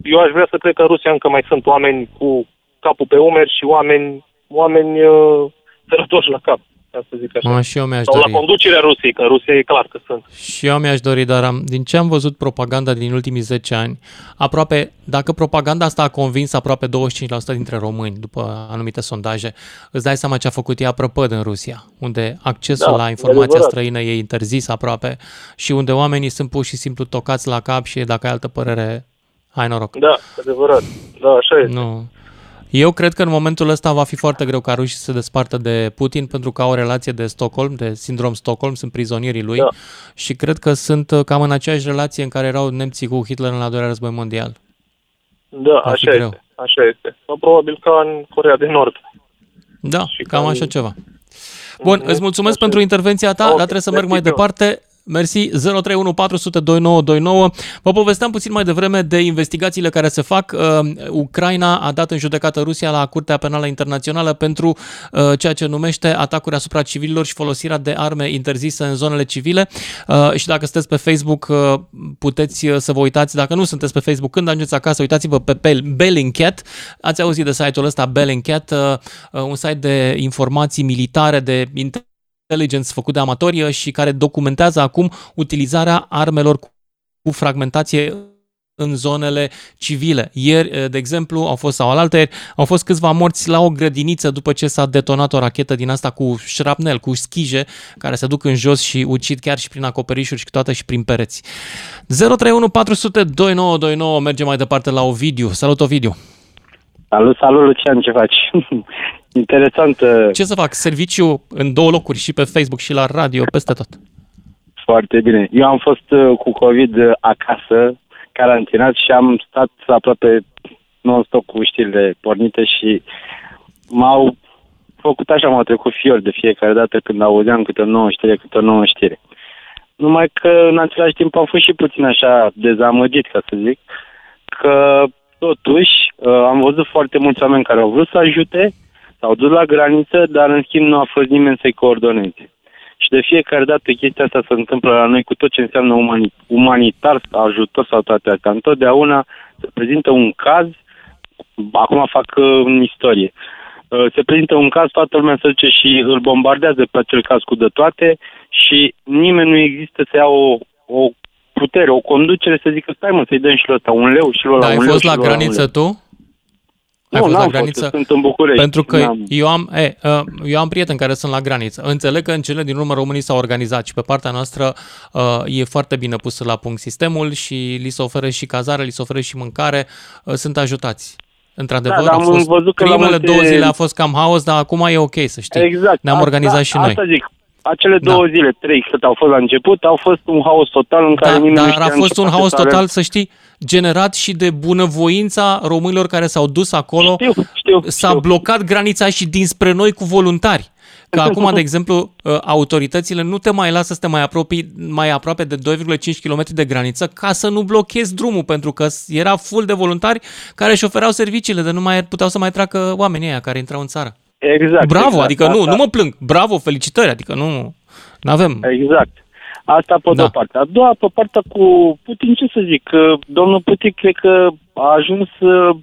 eu aș vrea să cred că în Rusia încă mai sunt oameni cu capul pe umeri și oameni, oameni uh, sărătoși la cap, ca să zic așa. Mă, și eu mi-aș Sau la dori. conducerea Rusiei, că în Rusia e clar că sunt. Și eu mi-aș dori, dar am, din ce am văzut propaganda din ultimii 10 ani, aproape, dacă propaganda asta a convins aproape 25% dintre români, după anumite sondaje, îți dai seama ce a făcut ea prăpăd în Rusia, unde accesul Da, la e informația adevărat. străină e interzis aproape și unde oamenii sunt pur și simplu tocați la cap și dacă ai altă părere, hai noroc. Da, adevărat. Da, așa este. Nu. Eu cred că în momentul ăsta va fi foarte greu ca rușii să se despartă de Putin pentru că au o relație de Stockholm, de sindrom Stockholm, sunt prizonierii lui Da. și cred că sunt uh, cam în aceeași relație în care erau nemții cu Hitler în al doilea război mondial. Da, Va fi așa greu. este. Așa este. Sau probabil ca în Corea de Nord. Da, Și cam cam- așa ceva. Bun, îți mulțumesc pentru intervenția ta, Ok, dar trebuie să merg mai mersi eu. departe. Mersi, 031 400 2929. Vă povesteam puțin mai devreme de investigațiile care se fac. Uh, Ucraina a dat în judecată Rusia la Curtea Penală Internațională pentru uh, ceea ce numește atacuri asupra civililor și folosirea de arme interzise în zonele civile. Uh, și dacă sunteți pe Facebook, uh, puteți uh, să vă uitați. Dacă nu sunteți pe Facebook, când ajungeți acasă, uitați-vă pe Bell- Bellingcat. Ați auzit de site-ul ăsta, Bellingcat, uh, uh, un site de informații militare, de intelligence făcut de amatori uh, și care documentează acum utilizarea armelor cu cu fragmentație în zonele civile. Ieri, uh, de exemplu, au fost, sau alaltăieri, au fost câțiva morți la o grădiniță după ce s-a detonat o rachetă din asta cu șrapnel, cu schije, care se duc în jos și ucid chiar și prin acoperișuri și câteodată și prin pereți. 031 400 2929, mergem mai departe la Ovidiu. Salut, Ovidiu! Salut, salut, Lucian, ce faci? [laughs] Interesant, uh, Ce să fac? Serviciu în două locuri, și pe Facebook și la radio, peste tot. foarte bine. Eu am fost uh, cu COVID uh, acasă, carantinat și am stat aproape non-stop cu știrile pornite și m-au făcut așa, m-au trecut fior de fiecare dată când auzeam câte o nouă știre, câte o nouă știre. Numai că în același timp am fost și puțin așa dezamăgit, ca să zic, că totuși uh, am văzut foarte mulți oameni care au vrut să ajute, s-au dus la graniță, dar în schimb nu a fost nimeni să-i coordoneze. Și de fiecare dată chestia asta se întâmplă la noi cu tot ce înseamnă umani- umanitar, ajutor sau toate astea. Întotdeauna se prezintă un caz, acum fac uh, în istorie, Uh, se prezintă un caz, toată lumea se duce și îl bombardează pe acel caz cu de toate și nimeni nu există să ia o, o putere, o conducere să zică stai mă să-i dăm și lui ăsta un leu și lui ăla Dar ai un leu fost și la lui ăla un graniță leu. tu? Ai Nu, fost la n-am graniță? fost, sunt în București. Pentru că N-am. eu am, e, uh, eu am prieteni care sunt la graniță. Înțeleg că în cele din urmă românii s-au organizat și pe partea noastră uh, e foarte bine pus la punct sistemul și li se oferă și cazare, li se oferă și mâncare, uh, sunt ajutați. Într-adevăr, Da, dar au am fost, văzut că la primele multe- două zile a fost cam haos, dar acum e ok, să știi. Exact. Ne-am Asta- organizat și noi. Asta zic. Acele Da. două zile, trei, cât au fost la început, au fost un haos total în care Da, nimeni nu dar știa a în fost ce un parte haos să total, avem. să știi, generat și de bunăvoința românilor care s-au dus acolo. Știu, știu, S-a știu. blocat granița și dinspre noi cu voluntari. Că [laughs] acum, de exemplu, uh, autoritățile nu te mai lasă să te mai apropii mai aproape de 2,5 km de graniță ca să nu blochezi drumul, pentru că era full de voluntari care își ofereau serviciile, de nu mai puteau să mai treacă oamenii ăia care intrau în țară. Exact. Bravo, exact. adică nu, Asta- nu mă plâng. Bravo, felicitări, adică nu nu avem. Exact. Asta pe Da. da. o parte. A doua, pe partea cu Putin, ce să zic, că domnul Putin cred că a ajuns, uh,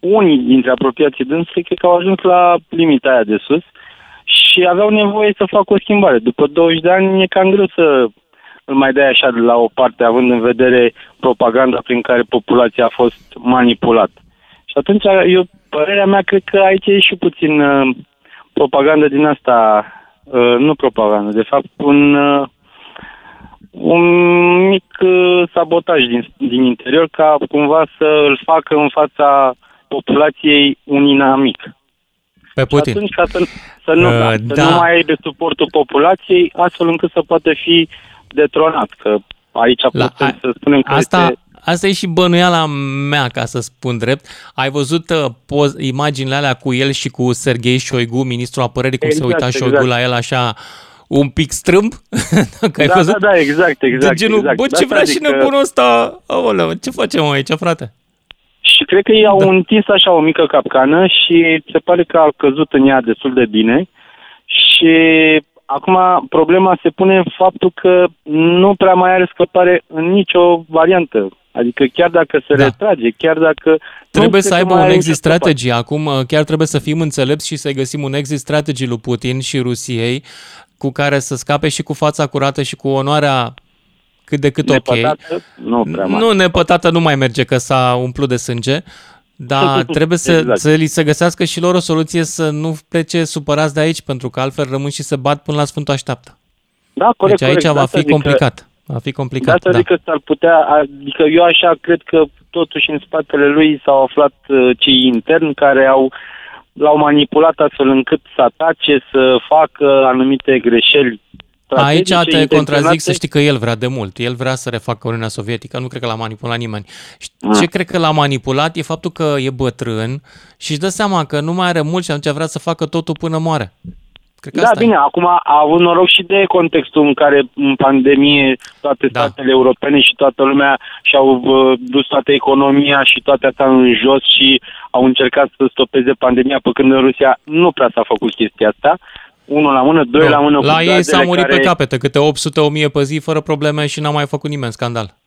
unii dintre apropiații dânsului, cred că au ajuns la limita aia de sus și aveau nevoie să facă o schimbare. După 20 de ani e cam greu să îl mai dai așa de la o parte, având în vedere propaganda prin care populația a fost manipulată. Și atunci, eu, părerea mea, cred că aici e și puțin uh, propagandă din asta, uh, nu propagandă, de fapt un, uh, un mic uh, sabotaj din, din interior ca cumva să îl facă în fața populației un inamic. Pe Putin. Și atunci, ca să, să, nu, Uh, da, să da. nu mai aibă suportul populației, astfel încât să poată fi detronat. Că aici La- putem a- să spunem că Asta, este... asta e și bănuiala mea, ca să spun drept. Ai văzut uh, poz, imaginile alea cu el și cu Sergei Șoigu, ministrul apărării, cum Exact, se uita Șoigu exact. la el așa un pic strâmb? [laughs] Dacă ai da, văzut? da, da, exact, exact. de genul, exact. bă, De ce asta vrea și zic că- nebunul ăsta? Aoleu, ce facem aici, frate? Și cred că ei au da. întins așa o mică capcană și se pare că au căzut în ea destul de bine. Și acum problema se pune în faptul că nu prea mai are scăpare în nicio variantă. Adică chiar dacă se Da. da. retrage, chiar dacă... Trebuie nu să cred că aibă mai un are exit nicio scăpare. strategy. Acum uh, chiar trebuie să fim înțelepți și să găsim un exit strategy lui Putin și Rusiei cu care să scape și cu fața curată și cu onoarea cât de cât ok. Nepătată, Nu prea mai. Nu, nepătată nu mai merge, că s-a umplut de sânge, dar [laughs] trebuie să, Exact. să li se găsească și lor o soluție să nu plece supărați de aici, pentru că altfel rămân și se bat până la Sfântul Așteaptă. Da, corect, deci aici corect. De va asta fi zic că- complicat. Va fi De complicat, asta da. zic că s-ar putea, adică eu așa cred că totuși în spatele lui s-au aflat uh, cei interni care au l-au manipulat astfel încât să atace, să facă anumite greșeli Aici strategice, te contrazic intenționate. să știi că el vrea de mult. El vrea să refacă Uniunea Sovietică. Nu cred că l-a manipulat nimeni. Și Ah. Ce cred că l-a manipulat e faptul că e bătrân și își dă seama că nu mai are mult și atunci vrea să facă totul până moare. Cred că Da, asta bine, acum a avut noroc și de contextul în care în pandemie toate Da. statele europene și toată lumea și-au uh, dus toată economia și toate astea în jos și au încercat să stopeze pandemia, pe când în Rusia nu prea s-a făcut chestia asta. Unul la mână, doi Nu. la mână cu La ei s-a gazele murit care... pe capete, câte 800-1000 pe zi, fără probleme și n-a mai făcut nimeni scandal.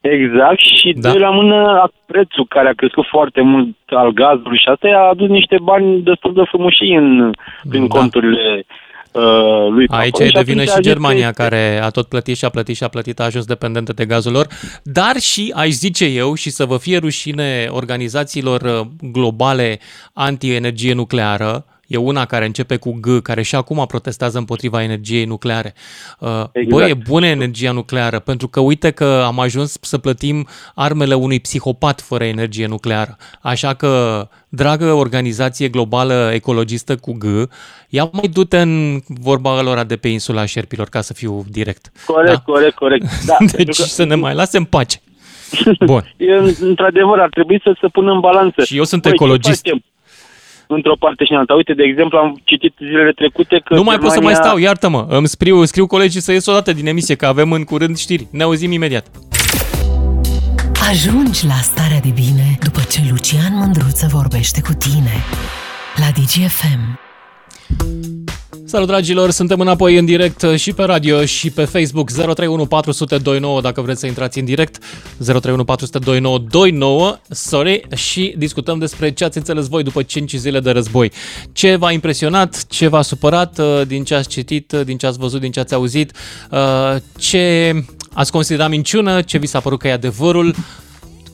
Exact, și Da. doi la mână prețul care a crescut foarte mult al gazului și asta i-a adus niște bani destul de frumoși în, prin Da. conturile uh, lui Aici Papa. e Și de vină atunci și a zis Germania, că- care a tot plătit și a plătit și a plătit, a ajuns dependentă de gazul lor, dar și, aș zice eu, și să vă fie rușine organizațiilor uh, globale anti-energie nucleară, E una care începe cu G, care și acum protestează împotriva energiei nucleare. Uh, Exact. Băi, e bună energia nucleară, pentru că uite că am ajuns să plătim armele unui psihopat fără energie nucleară. Așa că, dragă organizație globală ecologistă cu G, ia mai du-te în vorba lor de pe insula șerpilor, ca să fiu direct. Corect, Da? corect, corect. Da, [laughs] deci pentru că- să ne mai lase în pace. [laughs] Bun. E, într-adevăr, ar trebui să se pună în balanță. Și eu sunt Băi, ce ecologist. facem? Într-o parte și în alta. Uite, de exemplu, am citit zilele trecute că Nu mai pot să mai Germania- stau, iartă-mă. Îmi scriu, scriu colegii să ies o dată din emisie, că avem în curând știri. Ne auzim imediat. Ajungi la starea de bine după ce Lucian Mândruță vorbește cu tine la DGFM. Salut dragilor, suntem înapoi în direct și pe radio și pe Facebook 031 400 29 dacă vreți să intrați în direct 031 400 29 29 sorry, și discutăm despre ce ați înțeles voi după 5 zile de război. Ce v-a impresionat, ce v-a supărat uh, din ce ați citit, uh, din ce ați văzut, din ce ați auzit, uh, ce ați considerat minciună, ce vi s-a părut că e adevărul,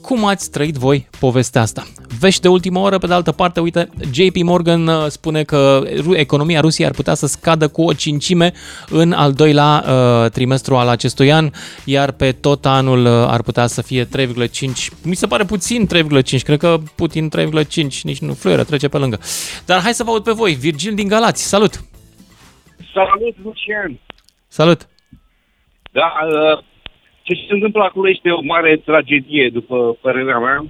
cum ați trăit voi povestea asta? Vești de ultimă oră, pe de altă parte, uite, JP Morgan uh, spune că ru- economia Rusiei ar putea să scadă cu o cincime în al doilea uh, trimestru al acestui an, iar pe tot anul uh, ar putea să fie 3,5. Mi se pare puțin 3,5, cred că Putin 3,5, nici nu fluieră, trece pe lângă. Dar hai să vă aud pe voi, Virgil din Galați, salut! Salut, Lucian! Salut! Da, uh, ce se întâmplă acolo este o mare tragedie, după părerea mea.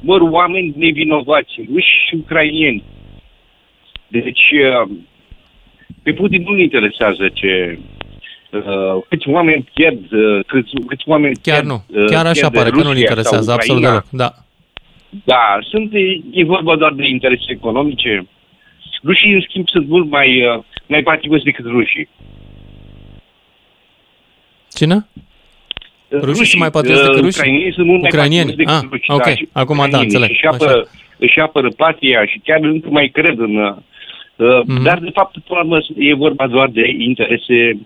Mor oameni nevinovați, ruși și ucrainieni. Deci, uh, pe Putin nu-l interesează ce... Uh, câți oameni pierd, uh, câți, câți oameni Chiar pierd, nu, uh, chiar așa pierde pare că nu-l Rusia sau interesează absolut Ucraina. deloc. Da. Da, sunt, e, e vorba doar de interese economice. Rușii, în schimb, sunt mult mai, uh, mai patrioți decât rușii. Cine? Rușii sunt mai patrioți decât uh, rușii? Ucrainienii sunt mult mai Ucrainieni, patrioți decât ah, rușii. ok. Da, și Acum da, ucrainienii înțeleg, Și își apără, își apără patria și chiar încă mai cred în... Uh, Mhm. Dar, de fapt, până la urmă, e vorba doar de interese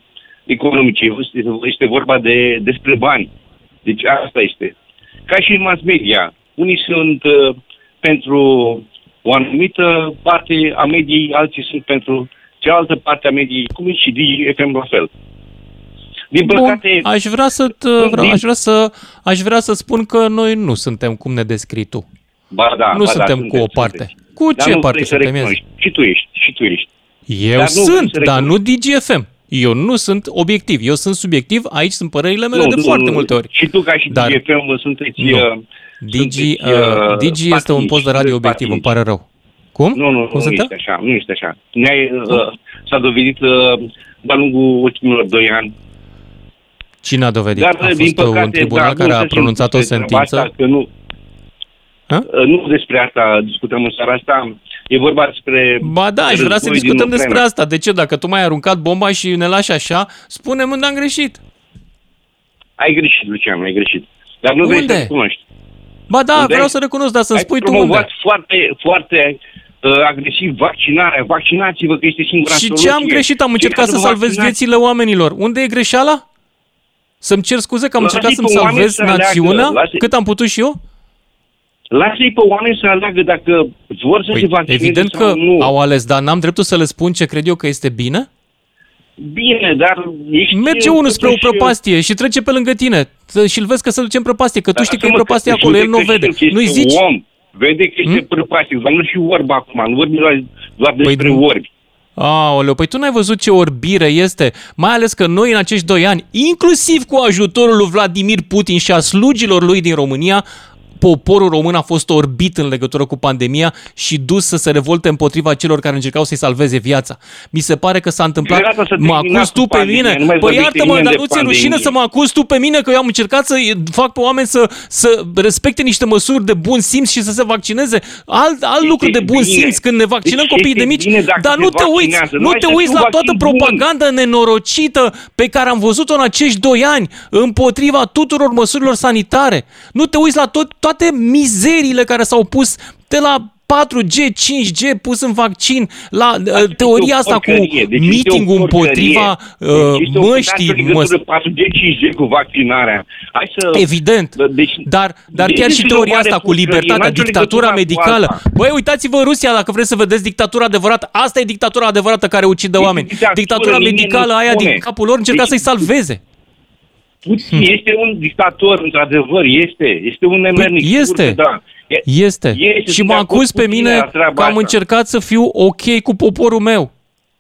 economice. Este, este vorba de, despre bani. Deci asta este. Ca și în mass media. Unii sunt uh, pentru o anumită parte a mediei, alții sunt pentru cealaltă parte a mediei, cum e și DFM la fel. Din păcate... Bun, aș vrea să vreau, aș vrea să aș vrea să spun că noi nu suntem cum ne descrii tu. Ba da, nu ba da, suntem sunteți, cu o parte. sunteți. Cu Dar ce nu parte vrei să suntem? recunoști. Și tu ești, și tu ești. Eu Dar nu sunt, vrei să dar nu recunoști. DGFM. Eu nu sunt obiectiv, eu sunt subiectiv, aici sunt părerile mele Nu, de nu, foarte nu. multe ori. Și tu ca și Dar- DGFM sunteți... Nu. uh, Digi, sunteți, uh, uh, Digi este un post de radio sunteți obiectiv, îmi partinici. pare rău. Cum? Nu, nu, Cum nu suntem? este așa, nu este așa. Ne-ai, uh, s-a dovedit uh, de-a lungul ultimilor doi ani. Cine a dovedit? Dar, a fost din păcate, un tribunal da, care nu a să pronunțat o știm despre sentință? Asta, că nu, Ha? Uh, nu despre asta discutăm în seara asta. E vorba despre... Ba da, aș vrea să război din discutăm despre Ucraina. asta. De ce? Dacă tu m-ai aruncat bomba și ne lași așa, spune-mi unde am greșit. Ai greșit, Lucian, ai greșit. Dar nu vrei Unde? să recunoști. Ba da, Unde? vreau să recunosc, dar să-mi Ai spui tu promovat unde. foarte, foarte uh, agresiv vaccinarea. Vaccinați-vă că este singura Și soluție. ce am greșit? Am Cei încercat care să vă salvez vaccinați- viețile oamenilor. Unde e greșeala? Să-mi cer scuze că am Lasă-i încercat să-mi pe oameni salvez să aleagă, națiunea lasă-i- cât am putut și eu? Lasă-i pe oameni să aleagă dacă vor să se Păi, vaccineze evident sau că nu. au ales, dar n-am dreptul să le spun ce cred eu că este bine? Bine, dar ești... Merge unul spre o totuși, prăpastie și trece pe lângă tine Să- și îl vezi că se duce în prăpastie, că tu știi că e Lasă-mă prăpastie că acolo, el nu o judecă vede. și el că Nu-i este zici? Om. Vede că este prăpastie, dar nu și orb acum, nu vorbim doar, doar despre Păi nu. orbi. Aoleu, păi tu n-ai văzut ce orbire este? Mai ales că noi în acești doi ani, inclusiv cu ajutorul lui Vladimir Putin și a slugilor lui din România, poporul român a fost orbit în legătură cu pandemia și dus să se revolte împotriva celor care încercau să-i salveze viața. Mi se pare că s-a întâmplat... Gata să Mă terminați acuz tu cu pe pandemia, mine? nu mai Păi vorbiți iartă-mă, nimeni dar de nu ți-e rușine pandemie. să mă acuz tu pe mine că eu am încercat să fac pe oameni să, să respecte niște măsuri de bun simț și să se vaccineze. Alt, alt lucru de bun bine. simț când ne vaccinăm Deci copiii de este mici, bine dacă dar se nu te uiți, vaccinează. nu Noi te să uiți fim la toată vaccin bun. propaganda nenorocită pe care am văzut-o în acești doi ani împotriva tuturor măsurilor sanitare. Nu te uiți la tot, toate mizeriile care s-au pus de la 4G, 5G pus în vaccin, la uh, teoria asta cu porcărie. Deci este o meeting-ul porcărie. împotriva uh, Deci este o măștii. legătură Măs- 4G, 5G cu vaccinarea. Hai să... Evident. Deci, Dar, dar deci chiar și este o teoria mare asta cu porcărie, libertatea, n-are nicio dictatura legătură cu medicală. asta. Băi, uitați-vă în Rusia dacă vreți să vedeți dictatura adevărată. Asta e dictatura adevărată care ucide oameni. dictatură, Dictatura nimeni medicală nu aia spune. din capul lor încerca Deci- să-i salveze. Este un dictator, într-adevăr, este. Este un nemernic. Păi este. sigur că Da. E- Este. Este, și sunt mă de acord acuz cu pe tine mine la treaba că am asta. încercat să fiu ok cu poporul meu.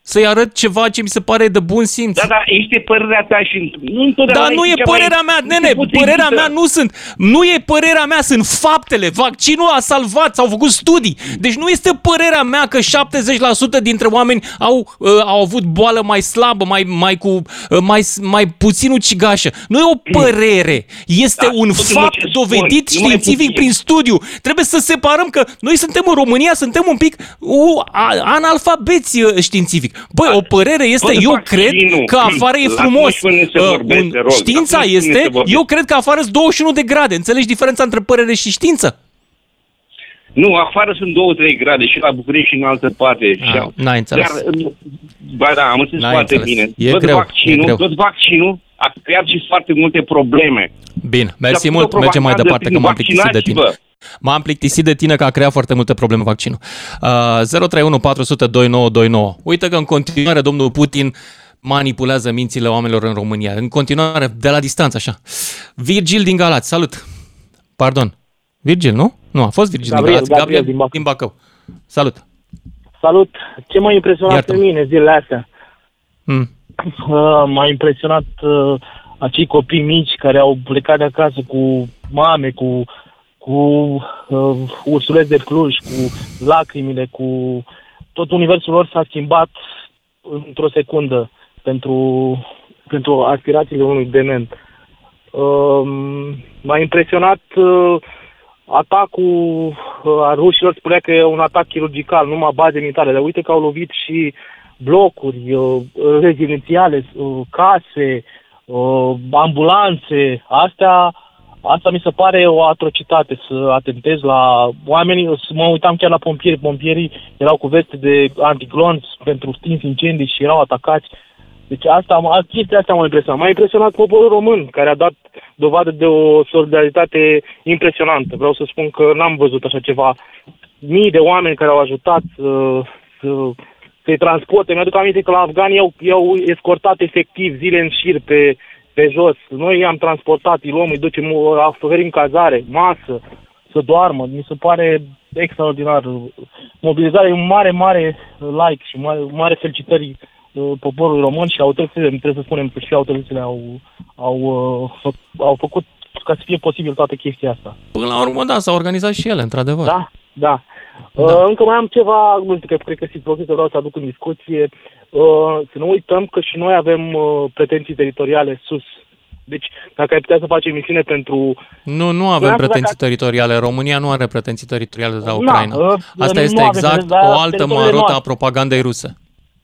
Să-i arăt ceva ce mi se pare de bun simț. Da, da, este părerea ta și nu întotdeauna Dar nu e cea mai- părerea mea, nene, este potrivită. părerea mea nu sunt, nu e părerea mea, sunt faptele. Vaccinul a salvat, s-au făcut studii. Deci nu este părerea mea că 70% dintre oameni au, uh, au avut boală mai slabă, mai, mai, cu, uh, mai, mai puțin ucigașă. Nu e o părere, este Da, un totuși, mă, fapt ce dovedit spun, numai științific puțin. prin studiu. Trebuie să separăm că noi suntem în România, suntem un pic uh, a- analfabeți uh, științific. Băi, o părere este, Bă, eu vaccinul, cred că afară e la frumos. 12 se Uh, vorbește, un- rog, la știința 12 este, se vorbește. eu cred că afară sunt 21 de grade. Înțelegi diferența între părere și știință? Nu, afară sunt 2-3 grade și la București și în altă parte. Ah, Și- n-ai înțeles. Dar, ba da, am înțeles N-ai foarte înțeles. bine. E tot greu, vaccinul, e greu. tot vaccinul a creat și foarte multe probleme. Bine, mersi făcut mult, o mergem mai propagandă departe că prin m-am plictisit de tine. vaccinați-vă. M-am plictisit de tine că a creat foarte multe probleme vaccinul. Uh, 031 400 2929. Uite că în continuare domnul Putin manipulează mințile oamenilor în România. În continuare, de la distanță, așa. Virgil din Galați, salut! Pardon. Virgil, nu? Nu, a fost Virgil Gabriel, din Galați. Gabriel Gabriel din Bacău. Salut! Salut! Ce m-a impresionat Iartă-mă. pe mine zilele astea? Mm. Uh, m-a impresionat uh, acei copii mici care au plecat de acasă cu mame, cu, cu uh, ursuleți de Cluj, cu lacrimile, cu... Tot universul lor s-a schimbat într-o secundă pentru, pentru aspirațiile unui dement. Uh, m-a impresionat uh, atacul uh, a rușilor, spunea că e un atac chirurgical, numai baze militare, dar uite că au lovit și blocuri uh, rezidențiale, uh, case, uh, ambulanțe, astea, asta mi se pare o atrocitate să atentez la oamenii, să mă uitam chiar la pompieri, pompierii erau cu veste de anticlon pentru stins incendii și erau atacați. Deci asta, am- chestia asta m-a impresionat. M-a impresionat poporul român, care a dat dovadă de o solidaritate impresionantă. Vreau să spun că n-am văzut așa ceva. Mii de oameni care au ajutat să, să, să-i transporte. Mi-aduc aminte că la afgani i-au, i-au escortat efectiv zile în șir pe, pe jos. Noi i-am transportat, îi luăm, îi ducem, oferim cazare, masă, să doarmă. Mi se pare extraordinar. Mobilizarea e un mare, mare like și mare, mare felicitări uh, poporului român și autoritățile, trebuie să spunem că și autoritățile au, au, uh, fă, au făcut ca să fie posibil toată chestia asta. Până la urmă, da, s-au organizat și ele, într-adevăr. Da, da. Uh, încă mai am ceva, nu știu, că cred că simt că vreau să aduc în discuție. Uh, să nu uităm că și noi avem uh, pretenții teritoriale sus. Deci, dacă ai putea să faci emisiune pentru... Nu, nu avem Vreau să pretenții dacă- teritoriale. România nu are pretenții teritoriale de la Na, Ucraina. uh, Asta nu este avem, exact dar o altă teritoriile marotă a noastre. propagandei ruse.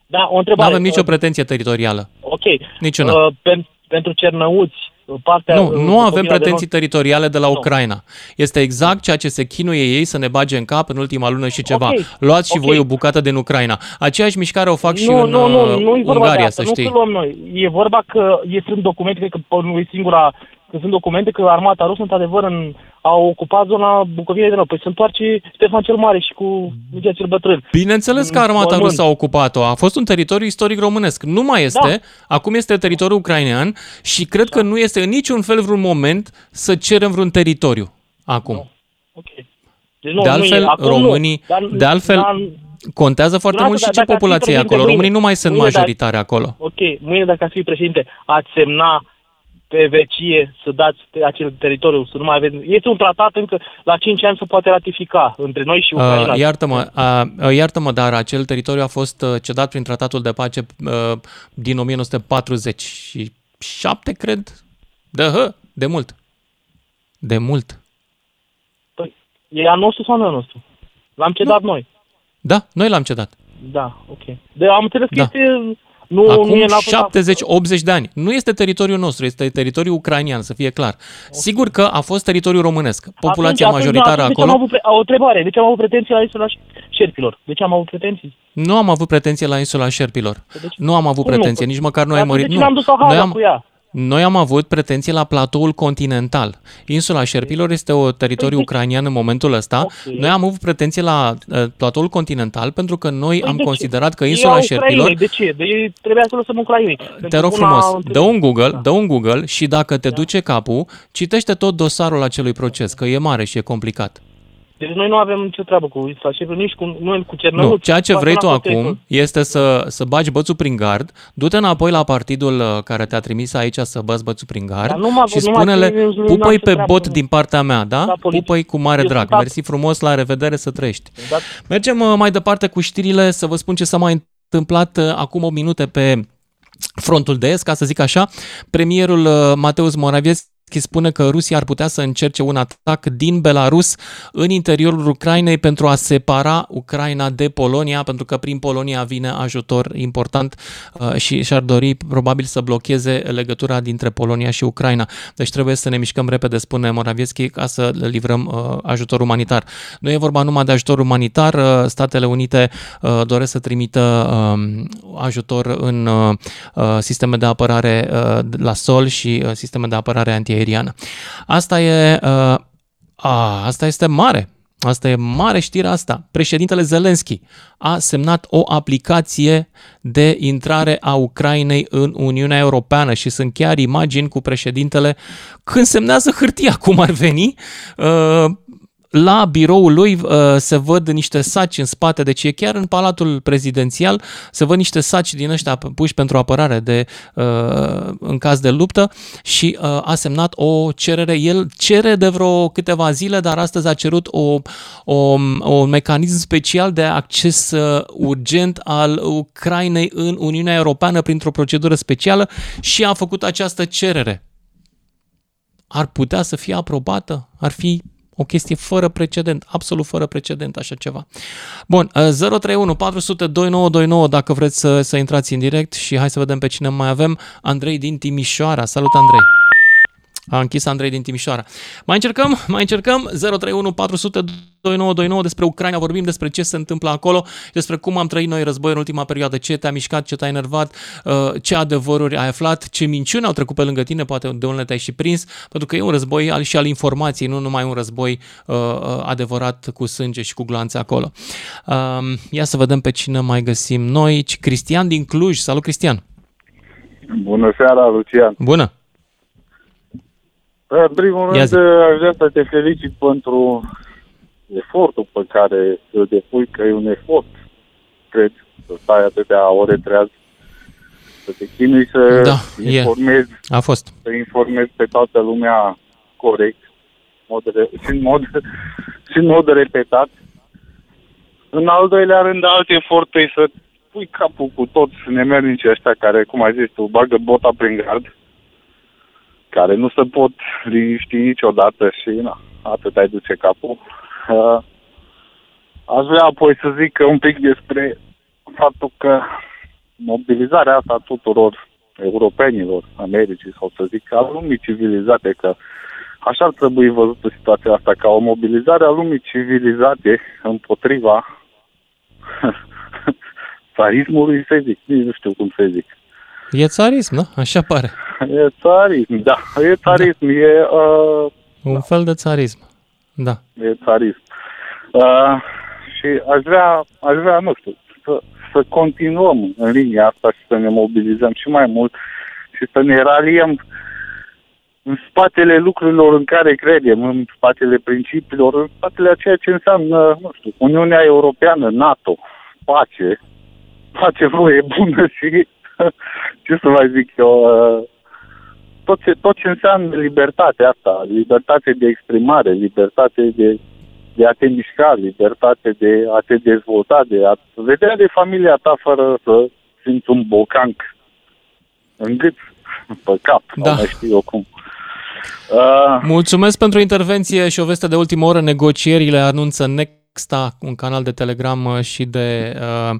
Da, o Nu întrebare. avem nicio Uh, pretenție teritorială. Ok. Niciuna. Uh, pen, pentru cernăuți, uh, partea... Nu, uh, nu avem făcută de pretenții nord- teritoriale de la Nu. Ucraina. Este exact ceea ce se chinuie ei să ne bage în cap în ultima lună și ceva. Ok, Luați și ok. voi o bucată din Ucraina. Aceeași mișcare o fac și nu, în nu, nu, uh, nu e vorba de Ungaria, asta, să nu știi. că luăm noi. E vorba că e, sunt documente, cred că pe- nu e singura, că sunt documente că armata rusă, într-adevăr, în, a ocupat zona Bucovinei de Nord. Păi se întoarce Ștefan cel Mare și cu Mircea cel Bătrân. Bineînțeles că armata Mormânt. rusă a ocupat-o. A fost un teritoriu istoric românesc. Nu mai este. Da. Acum este teritoriul ucrainean și cred că nu este în niciun fel vreun moment să cerem vreun teritoriu acum. Ok. Deci nu, de nu altfel, e, acum românii, nu, dar, de altfel, dar, contează foarte Lasă, mult și dar ce dacă ar fi populație e președinte acolo. mâine- Românii nu mai sunt mâine dacă- majoritari acolo. ok, mâine dacă ați fi președinte, ați semna pe vecie să dați pe acel teritoriu, să nu mai avem... Este un tratat încă la 5 ani se poate ratifica între noi și Ucraina. Uh, iartă-mă, uh, uh, iartă-mă, dar acel teritoriu a fost uh, cedat prin tratatul de pace uh, din 1947, cred? De, hă, de mult. De mult. Păi, e a nostru sau nu e a nostru? L-am cedat noi. Da, noi l-am cedat. Da, ok. De, am înțeles că Da. este... Nu, Acum nu e n-a 70-80 de ani. Nu este teritoriul nostru, este teritoriul ucrainian, să fie clar. Sigur că a fost teritoriul românesc. Populația atunci, majoritară atunci, acolo... Am avut pre- o întrebare. De ce am avut pretenții la insula șerpilor? De ce am avut pretenții? Nu am avut pretenție la insula șerpilor. Nu am avut Cum nu? pretenție, nici măcar noi am Atunci mărit. de ce Nu. n-am dus o Noi hală am, cu ea? Noi am avut pretenție la platoul continental. Insula șerpilor este o teritoriu Păi ucrainian în momentul ăsta. Noi am avut pretenție la uh, platoul continental pentru că noi am de ce? considerat că Păi E insula a șerpilor Ucrainei. De ce? De ei trebuia să lăsăm Ucrainei. Te rog frumos, dă un Google, dă un Google și dacă te duce capul, citește tot dosarul acelui proces, că e mare și e complicat. Deci noi nu avem nicio treabă cu insula șerpilor, nici cu noi cu Cernăuți. Nu, ceea ce cu vrei tu Atena Cotecu. acum este să, să bagi bățul prin gard, du-te înapoi la partidul uh, care te-a trimis aici să bagi bățul prin gard Dar nu m-a- și nu m-a spune-le, trimis, nu am pupă-i nicio pe treabă, bot nu. din partea mea, da? Da, politic. Pupă-i cu mare Eu drag. sunt Mersi frumos, la revedere, să trăiești. Da. Mergem uh, mai departe cu știrile, să vă spun ce s-a mai întâmplat uh, acum 8 minute pe frontul de est, ca să zic așa. Premierul uh, Mateusz Morawiecki spune că Rusia ar putea să încerce un atac din Belarus în interiorul Ucrainei pentru a separa Ucraina de Polonia, pentru că prin Polonia vine ajutor important uh, și și-ar dori probabil să blocheze legătura dintre Polonia și Ucraina. Deci trebuie să ne mișcăm repede, spune Morawiecki, ca să livrăm uh, ajutor umanitar. Nu e vorba numai de ajutor umanitar, uh, Statele Unite uh, doresc să trimită um, ajutor în uh, uh, sisteme de apărare uh, la sol și uh, sisteme de apărare antiaeriană. Asta e, uh, a, asta este mare. Asta e mare știre asta. Președintele Zelenski a semnat o aplicație de intrare a Ucrainei în Uniunea Europeană și sunt chiar imagini cu președintele când semnează hârtia, cum ar veni, uh, la biroul lui uh, se văd niște saci în spate, deci e chiar în palatul prezidențial, se văd niște saci din ăștia puși pentru apărare de, uh, în caz de luptă și uh, a semnat o cerere. El cere de vreo câteva zile, dar astăzi a cerut o, o, un mecanism special de acces uh, urgent al Ucrainei în Uniunea Europeană printr-o procedură specială și a făcut această cerere. Ar putea să fie aprobată? Ar fi o chestie fără precedent, absolut fără precedent așa ceva. Bun, uh, 031 400 2929 dacă vreți să, să intrați în direct și hai să vedem pe cine mai avem. Andrei din Timișoara. Salut Andrei! A închis Andrei din Timișoara. Mai încercăm, mai încercăm 031 400 2929 despre Ucraina, vorbim despre ce se întâmplă acolo, despre cum am trăit noi război în ultima perioadă, ce te-a mișcat, ce te-a enervat, uh, ce adevăruri ai aflat, ce minciuni au trecut pe lângă tine, poate de unde te-ai și prins, pentru că e un război al, și al informației, nu numai un război uh, uh, adevărat cu sânge și cu gloanțe acolo. Uh, ia să vedem pe cine mai găsim noi. Cristian din Cluj. Salut, Cristian! Bună seara, Lucian. Bună! În primul Ia rând, zi. aș vrea să te felicit pentru efortul pe care îl depui, că e un efort, cred, să stai atâtea ore treaz, să te chinui să Da, e. informezi, A fost. să informezi pe toată lumea corect, mod re- și, în mod, și în mod repetat. În al doilea rând, alt efort e să pui capul cu toți nemernicii ăștia care, cum ai zis tu, bagă bota prin gard, care nu se pot liniști niciodată și na, atât ai duce capul. Uh, aș vrea apoi să zic că un pic despre faptul că mobilizarea asta a tuturor europenilor, Americii sau să zic a lumii civilizate, că așa ar trebui văzută situația asta, ca o mobilizare a lumii civilizate împotriva [laughs] țarismului, să zic, nici nu știu cum să zic. E țarism, nu? Așa pare. E țarism, da, e țarism, da. e, uh, Un fel de țarism. Da. e țarism. Uh, și aș vrea, aș vrea, nu știu, să, să continuăm în linia asta și să ne mobilizăm și mai mult și să ne raliem în spatele lucrurilor în care credem, în spatele principiilor, în spatele a ceea ce înseamnă, nu știu, Uniunea Europeană, NATO, pace, pace voie bună și [laughs] ce să mai zic eu, uh, tot ce, tot ce înseamnă libertatea asta, libertate de exprimare, libertate de, de a te mișca, libertate de a te dezvolta, de a vedea de familia ta fără să simți un bocanc în gât, [laughs] pe cap, Da. sau mai știu eu cum. Uh, Mulțumesc pentru intervenție și o veste de ultimă oră. Negocierile anunță Nexta, un canal de Telegram uh, și de, uh,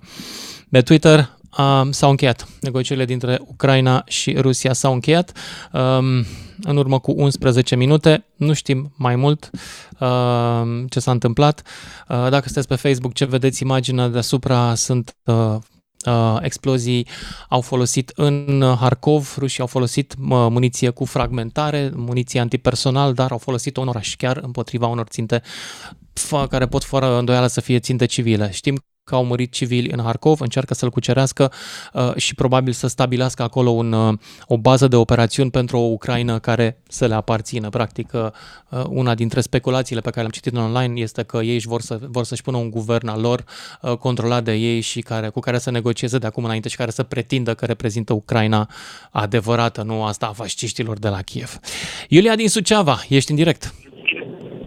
de Twitter. Uh, s-au încheiat. Negocierile dintre Ucraina și Rusia s-au încheiat um, în urmă cu 11 minute. Nu știm mai mult uh, ce s-a întâmplat. Uh, dacă sunteți pe Facebook, ce vedeți imaginea deasupra sunt uh, uh, explozii au folosit în Harkov, rușii au folosit mă, muniție cu fragmentare, muniție antipersonal, dar au folosit-o în oraș, chiar împotriva unor ținte f- care pot fără îndoială să fie ținte civile. Știm că au murit civili în Harkov, încearcă să-l cucerească uh, și probabil să stabilească acolo un, uh, o bază de operațiuni pentru o Ucraina care să le aparțină. Practic, uh, una dintre speculațiile pe care le-am citit online este că ei își vor, să, vor să-și pună un guvern al lor uh, controlat de ei și care, cu care să negocieze de acum înainte și care să pretindă că reprezintă Ucraina adevărată, nu asta a fasciștilor de la Kiev. Iulia din Suceava, ești în direct.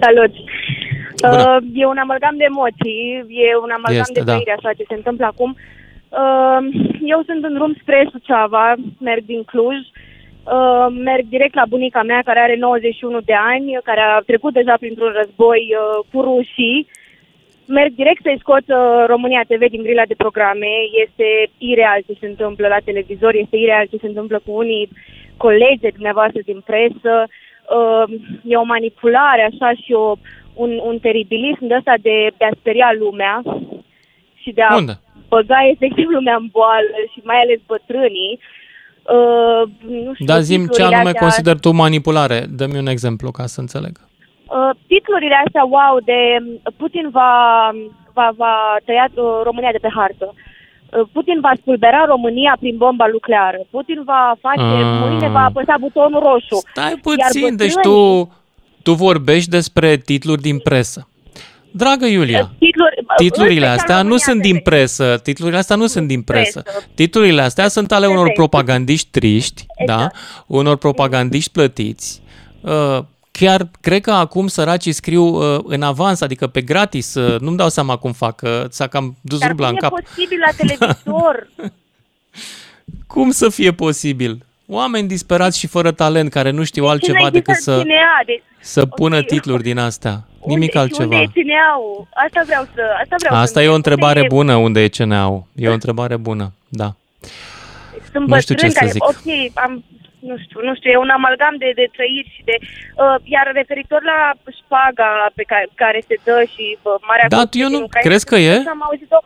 Salut! Bună. Uh, e un amalgam de emoții, e un amalgam Este, de da. trăire, așa ce se întâmplă acum. Uh, eu sunt în drum spre Suceava, merg din Cluj, uh, merg direct la bunica mea care are 91 de ani, care a trecut deja printr-un război uh, cu rușii. Merg direct să-i scot uh, România TV din grila de programe. Este ireal ce se întâmplă la televizor, este ireal ce se întâmplă cu unii colegi de dumneavoastră din presă. Uh, e o manipulare așa și o, un, un teribilism de ăsta de, de a speria lumea și de a Unde? băga efectiv lumea în boală și mai ales bătrânii. Uh, nu știu, Dar zim ce titlurile anume astea- consider tu manipulare. Dă-mi un exemplu ca să înțeleg. Uh, titlurile astea, wow, de um, Putin va, va, va tăia uh, România de pe hartă. Uh, Putin va spulbera România prin bomba nucleară. Putin va face, Ah. mâine va apăsa butonul roșu. Stai puțin, deci tu, tu vorbești despre titluri din presă. Dragă Iulia, Titluri, titlurile în special astea nu România sunt TV. din presă, titlurile astea nu sunt din presă. presă. Titlurile astea sunt ale unor Exact. propagandiști triști, da? Unor propagandiști plătiți. Uh, Chiar cred că acum săracii scriu uh, în avans, adică pe gratis, uh, nu-mi dau seama cum fac, că ți-a cam dus Dar rubla cum în e cap. posibil la [laughs] televizor? Cum să fie posibil? Oameni disperați și fără talent, care nu știu altceva Cine decât există să, CNA? Deci, să pună titluri din astea. Nimic unde, altceva. Unde e CNA-ul? Asta vreau să... Asta, vreau Asta să e o întreb. întrebare Unde bună unde e CNA-ul. E o întrebare bună, da. Sunt Nu știu ce bătrâni să care, zic. ok, am, nu știu, nu știu, e un amalgam de, de trăiri și de... Uh, iar referitor la șpaga pe care, care se dă și uh, marea... Da, conflict eu nu- din Ucraina, crezi că e? Am auzit-o,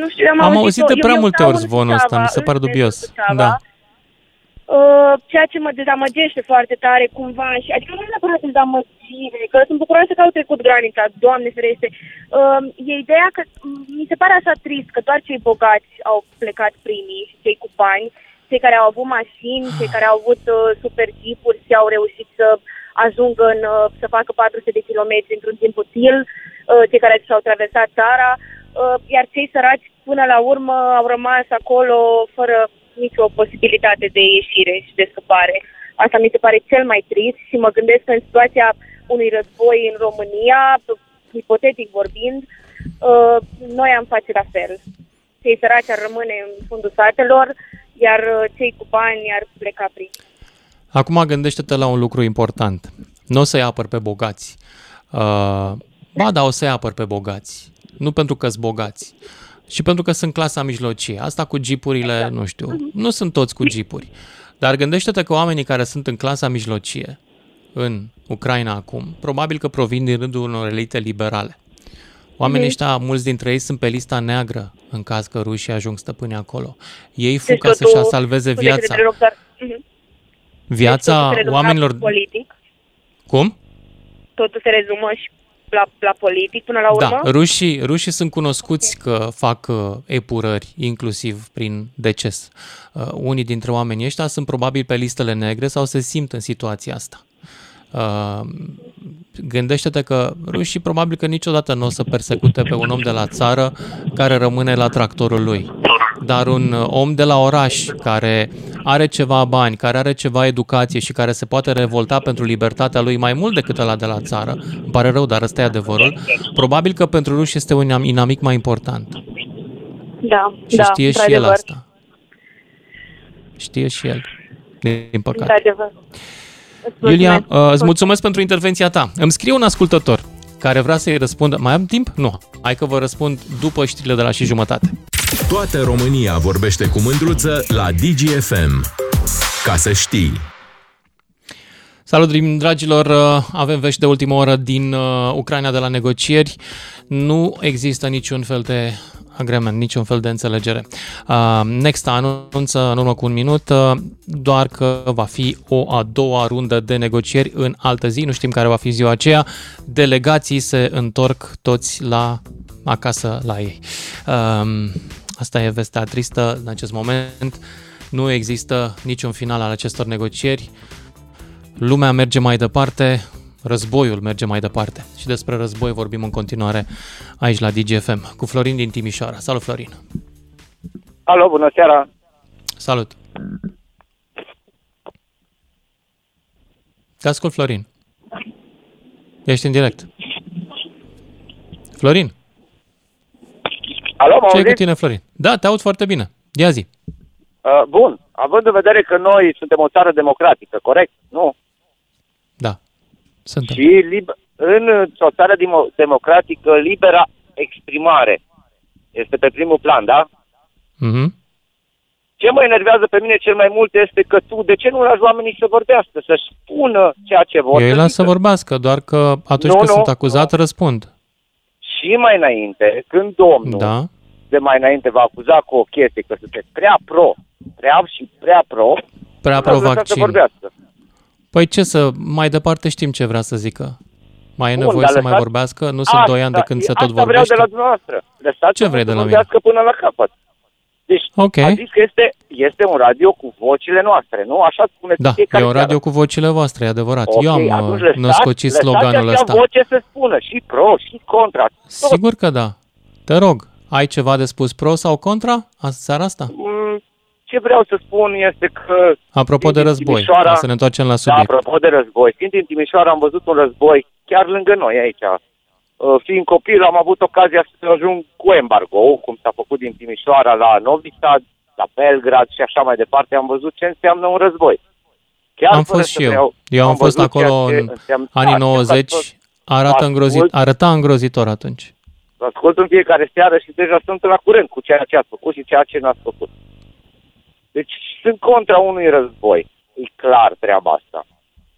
nu știu, am, Am auzit de eu- prea eu multe stau ori în zvonul ăsta, Suceava, mi se pare în dubios. Suceava, Da. Uh, ceea ce mă dezamăgește foarte tare cumva și adică nu e neapărat dezamăgire, că sunt bucuroasă că au trecut granița, Doamne ferește. Uh, e ideea că m, mi se pare așa trist că doar cei bogați au plecat primii și cei cu bani, cei care au avut mașini, cei care au avut uh, super jeepuri și au reușit să ajungă în, uh, să facă 400 de kilometri într-un timp util, uh, cei care și-au traversat țara, uh, iar cei săraci până la urmă au rămas acolo fără nicio posibilitate de ieșire și de scăpare. Asta mi se pare cel mai trist și mă gândesc că în situația unui război în România, hipotetic vorbind, uh, noi am face la fel. Cei săraci ar rămâne în fundul satelor, iar uh, cei cu bani ar pleca prin. Acum gândește-te la un lucru important. Nu o să-i apăr pe bogați. Uh, ba da, o să-i apăr pe bogați. Nu pentru că sunt bogați, și pentru că sunt clasa mijlocie. Asta cu jeepurile, nu știu, nu sunt toți cu jeepuri. Dar gândește-te că oamenii care sunt în clasa mijlocie în Ucraina acum, probabil că provin din rândul unor elite liberale. Oamenii Mhm. ăștia, mulți dintre ei sunt pe lista neagră în caz că rușii ajung stăpâni acolo. Ei fug Deci ca să-și salveze scuze că te viața. întrerup, dar- Mhm. Viața Totul se rezumă la oamenilor... Politic. Cum? Totul se rezumă și la, la politic până la urmă. Da, rușii, rușii sunt cunoscuți că fac uh, epurări, inclusiv prin deces. Uh, unii dintre oamenii ăștia sunt probabil pe listele negre sau se simt în situația asta. Uh, gândește-te că rușii probabil că niciodată nu o să persecute pe un om de la țară care rămâne la tractorul lui. Dar un uh, om de la oraș care are ceva bani, care are ceva educație și care se poate revolta pentru libertatea lui mai mult decât ăla de la țară, îmi pare rău, dar ăsta e adevărul, probabil că pentru ruși este un inamic mai important. Da, Și da, știe și el într-adevăr. asta. Știe și el, din păcate. Într-adevăr. Îți Iulia, mulțumesc. uh, îți mulțumesc pentru intervenția ta. Îmi scrie un ascultător care vrea să-i răspundă. Mai am timp? Nu. Hai că vă răspund după știrile de la și jumătate. Toată România vorbește cu mândruță la DGFM. Ca să știi. Salut, drim- dragilor! Uh, Avem vești de ultimă oră din uh, Ucraina de la negocieri. Nu există niciun fel de agreement, niciun fel de înțelegere. Uh, Next anunță în urmă cu un minut uh, doar că va fi o a doua rundă de negocieri în altă zi. Nu știm care va fi ziua aceea. Delegații se întorc toți la acasă la ei. Um, Asta e vestea tristă în acest moment. Nu există niciun final al acestor negocieri. Lumea merge mai departe, războiul merge mai departe. Și despre război vorbim în continuare aici la DGFM cu Florin din Timișoara. Salut, Florin! Alo, bună seara! Salut! Te ascult, Florin. Ești în direct. Florin, Alo, mă ce e cu auziți? tine, Florin? Da, te aud foarte bine. Ia zi. Uh, bun, având în vedere că noi suntem o țară democratică, corect? Nu? Da, suntem. Și lib- în o țară demo- democratică, libera exprimare este pe primul plan, da? Mhm. Ce mă enervează pe mine cel mai mult este că tu, de ce nu lași oamenii să vorbească, să spună ceea ce vor Eu îi să las să zică? vorbească, doar că atunci Nu, când nu, sunt acuzat, răspund. Și mai înainte, când domnul Da. de mai înainte va acuza cu o chestie că sunteți prea pro, prea și prea pro, Prea nu l-ați lăsat să pro-vaccin. vorbească. Păi ce să, mai departe știm ce vrea să zică. Mai e Bun, nevoie dar să mai lăsați- vorbească? Nu sunt doi ani de când se tot asta vreau vorbește? de la dumneavoastră. Lăsați Ce vrei de la mine? vorbească până la capăt. Deci, Ok. a zis că este, este un radio cu vocile noastre, nu? Așa spuneți Da, fiecare e un seară. radio cu vocile voastre, e adevărat. Ok, Eu am atunci uh, lăsați- născocit lăsați sloganul acea ăsta. voce să spună și pro, și contra. Tot. Sigur că da. Te rog, ai ceva de spus pro sau contra Asta seara asta? Mm, Ce vreau să spun este că... Apropo de din război, Timișoara- ca să ne întoarcem la Da, subiect. apropo de război. Fiind din Timișoara, am văzut un război chiar lângă noi aici. Uh, Fiind copil, am avut ocazia să ajung cu embargo, cum s-a făcut din Timișoara la Novi Sad, la Belgrad și așa mai departe. Am văzut ce înseamnă un război. Chiar am fără fost să și eu. vreau, Eu am, fost văzut ceea acolo ce în înseamnă- anii Da, știu că ați 90. fost- Arată ascult. îngrozit, arăta îngrozitor atunci. Vă ascult în fiecare seară și deja sunt la curent cu ceea ce ați făcut și ceea ce n-ați făcut. Deci sunt contra unui război. E clar treaba asta.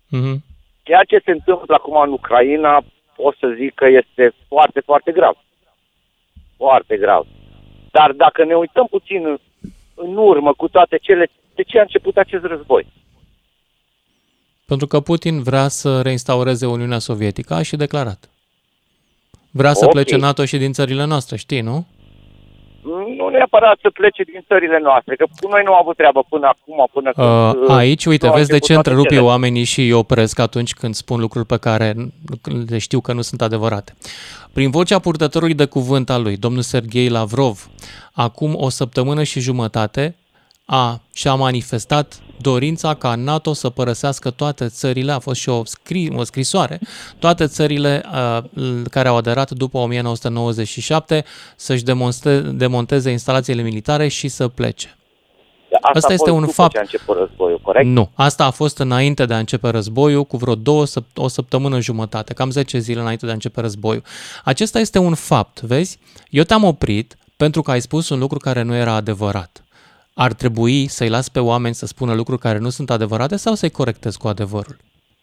Mhm. Ceea ce se întâmplă acum în Ucraina, pot să zic că este foarte, foarte grav. Foarte grav. Dar dacă ne uităm puțin în, în urmă cu toate cele, de ce a început acest război? Pentru că Putin vrea să reinstaureze Uniunea Sovietică, a și declarat. Vrea să Ok. plece NATO și din țările noastre, știi, nu? Nu neapărat să plece din țările noastre, că cu noi nu au avut treabă până acum, până când... Uh, uh, aici, uite, nu au vezi de ce început toate întrerup eu cele. oamenii și îi opresc atunci când spun lucruri pe care le știu că nu sunt adevărate. Prin vocea purtătorului de cuvânt al lui, domnul Sergei Lavrov, acum o săptămână și jumătate, a, și-a manifestat dorința ca NATO să părăsească toate țările, a fost și o, scri, o scrisoare, toate țările uh, care au aderat după 1997 să-și demonste, demonteze instalațiile militare și să plece. Asta Asta a este fost un după fapt. ce a început războiul, corect? Nu, asta a fost înainte de a începe războiul, cu vreo două, săp- o săptămână jumătate, cam 10 zile înainte de a începe războiul. Acesta este un fapt, vezi? Eu te-am oprit pentru că ai spus un lucru care nu era adevărat. Ar trebui să-i las pe oameni să spună lucruri care nu sunt adevărate sau să-i corectez cu adevărul?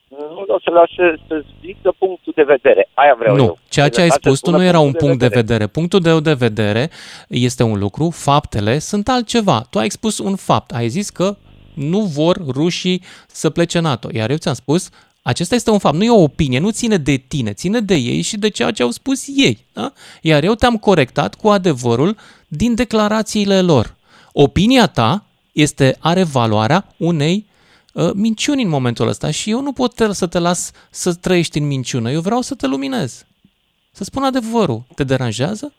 Nu o să las să, să zică punctul de vedere. Aia vreau nu, eu. ceea ce ai Lăsați să spus tu spună nu era un punctul punct de vedere. Punctul tău de vedere este un lucru, faptele sunt altceva. Tu ai spus un fapt, ai zis că nu vor rușii să plece NATO, iar eu ți-am spus acesta este un fapt, nu e o opinie, nu ține de tine, ține de ei și de ceea ce au spus ei. Da? Iar eu te-am corectat cu adevărul din declarațiile lor. Opinia ta este, are valoarea unei uh, minciuni în momentul ăsta și eu nu pot te- să te las să trăiești în minciună, eu vreau să te luminez. Să spun adevărul. Te deranjează?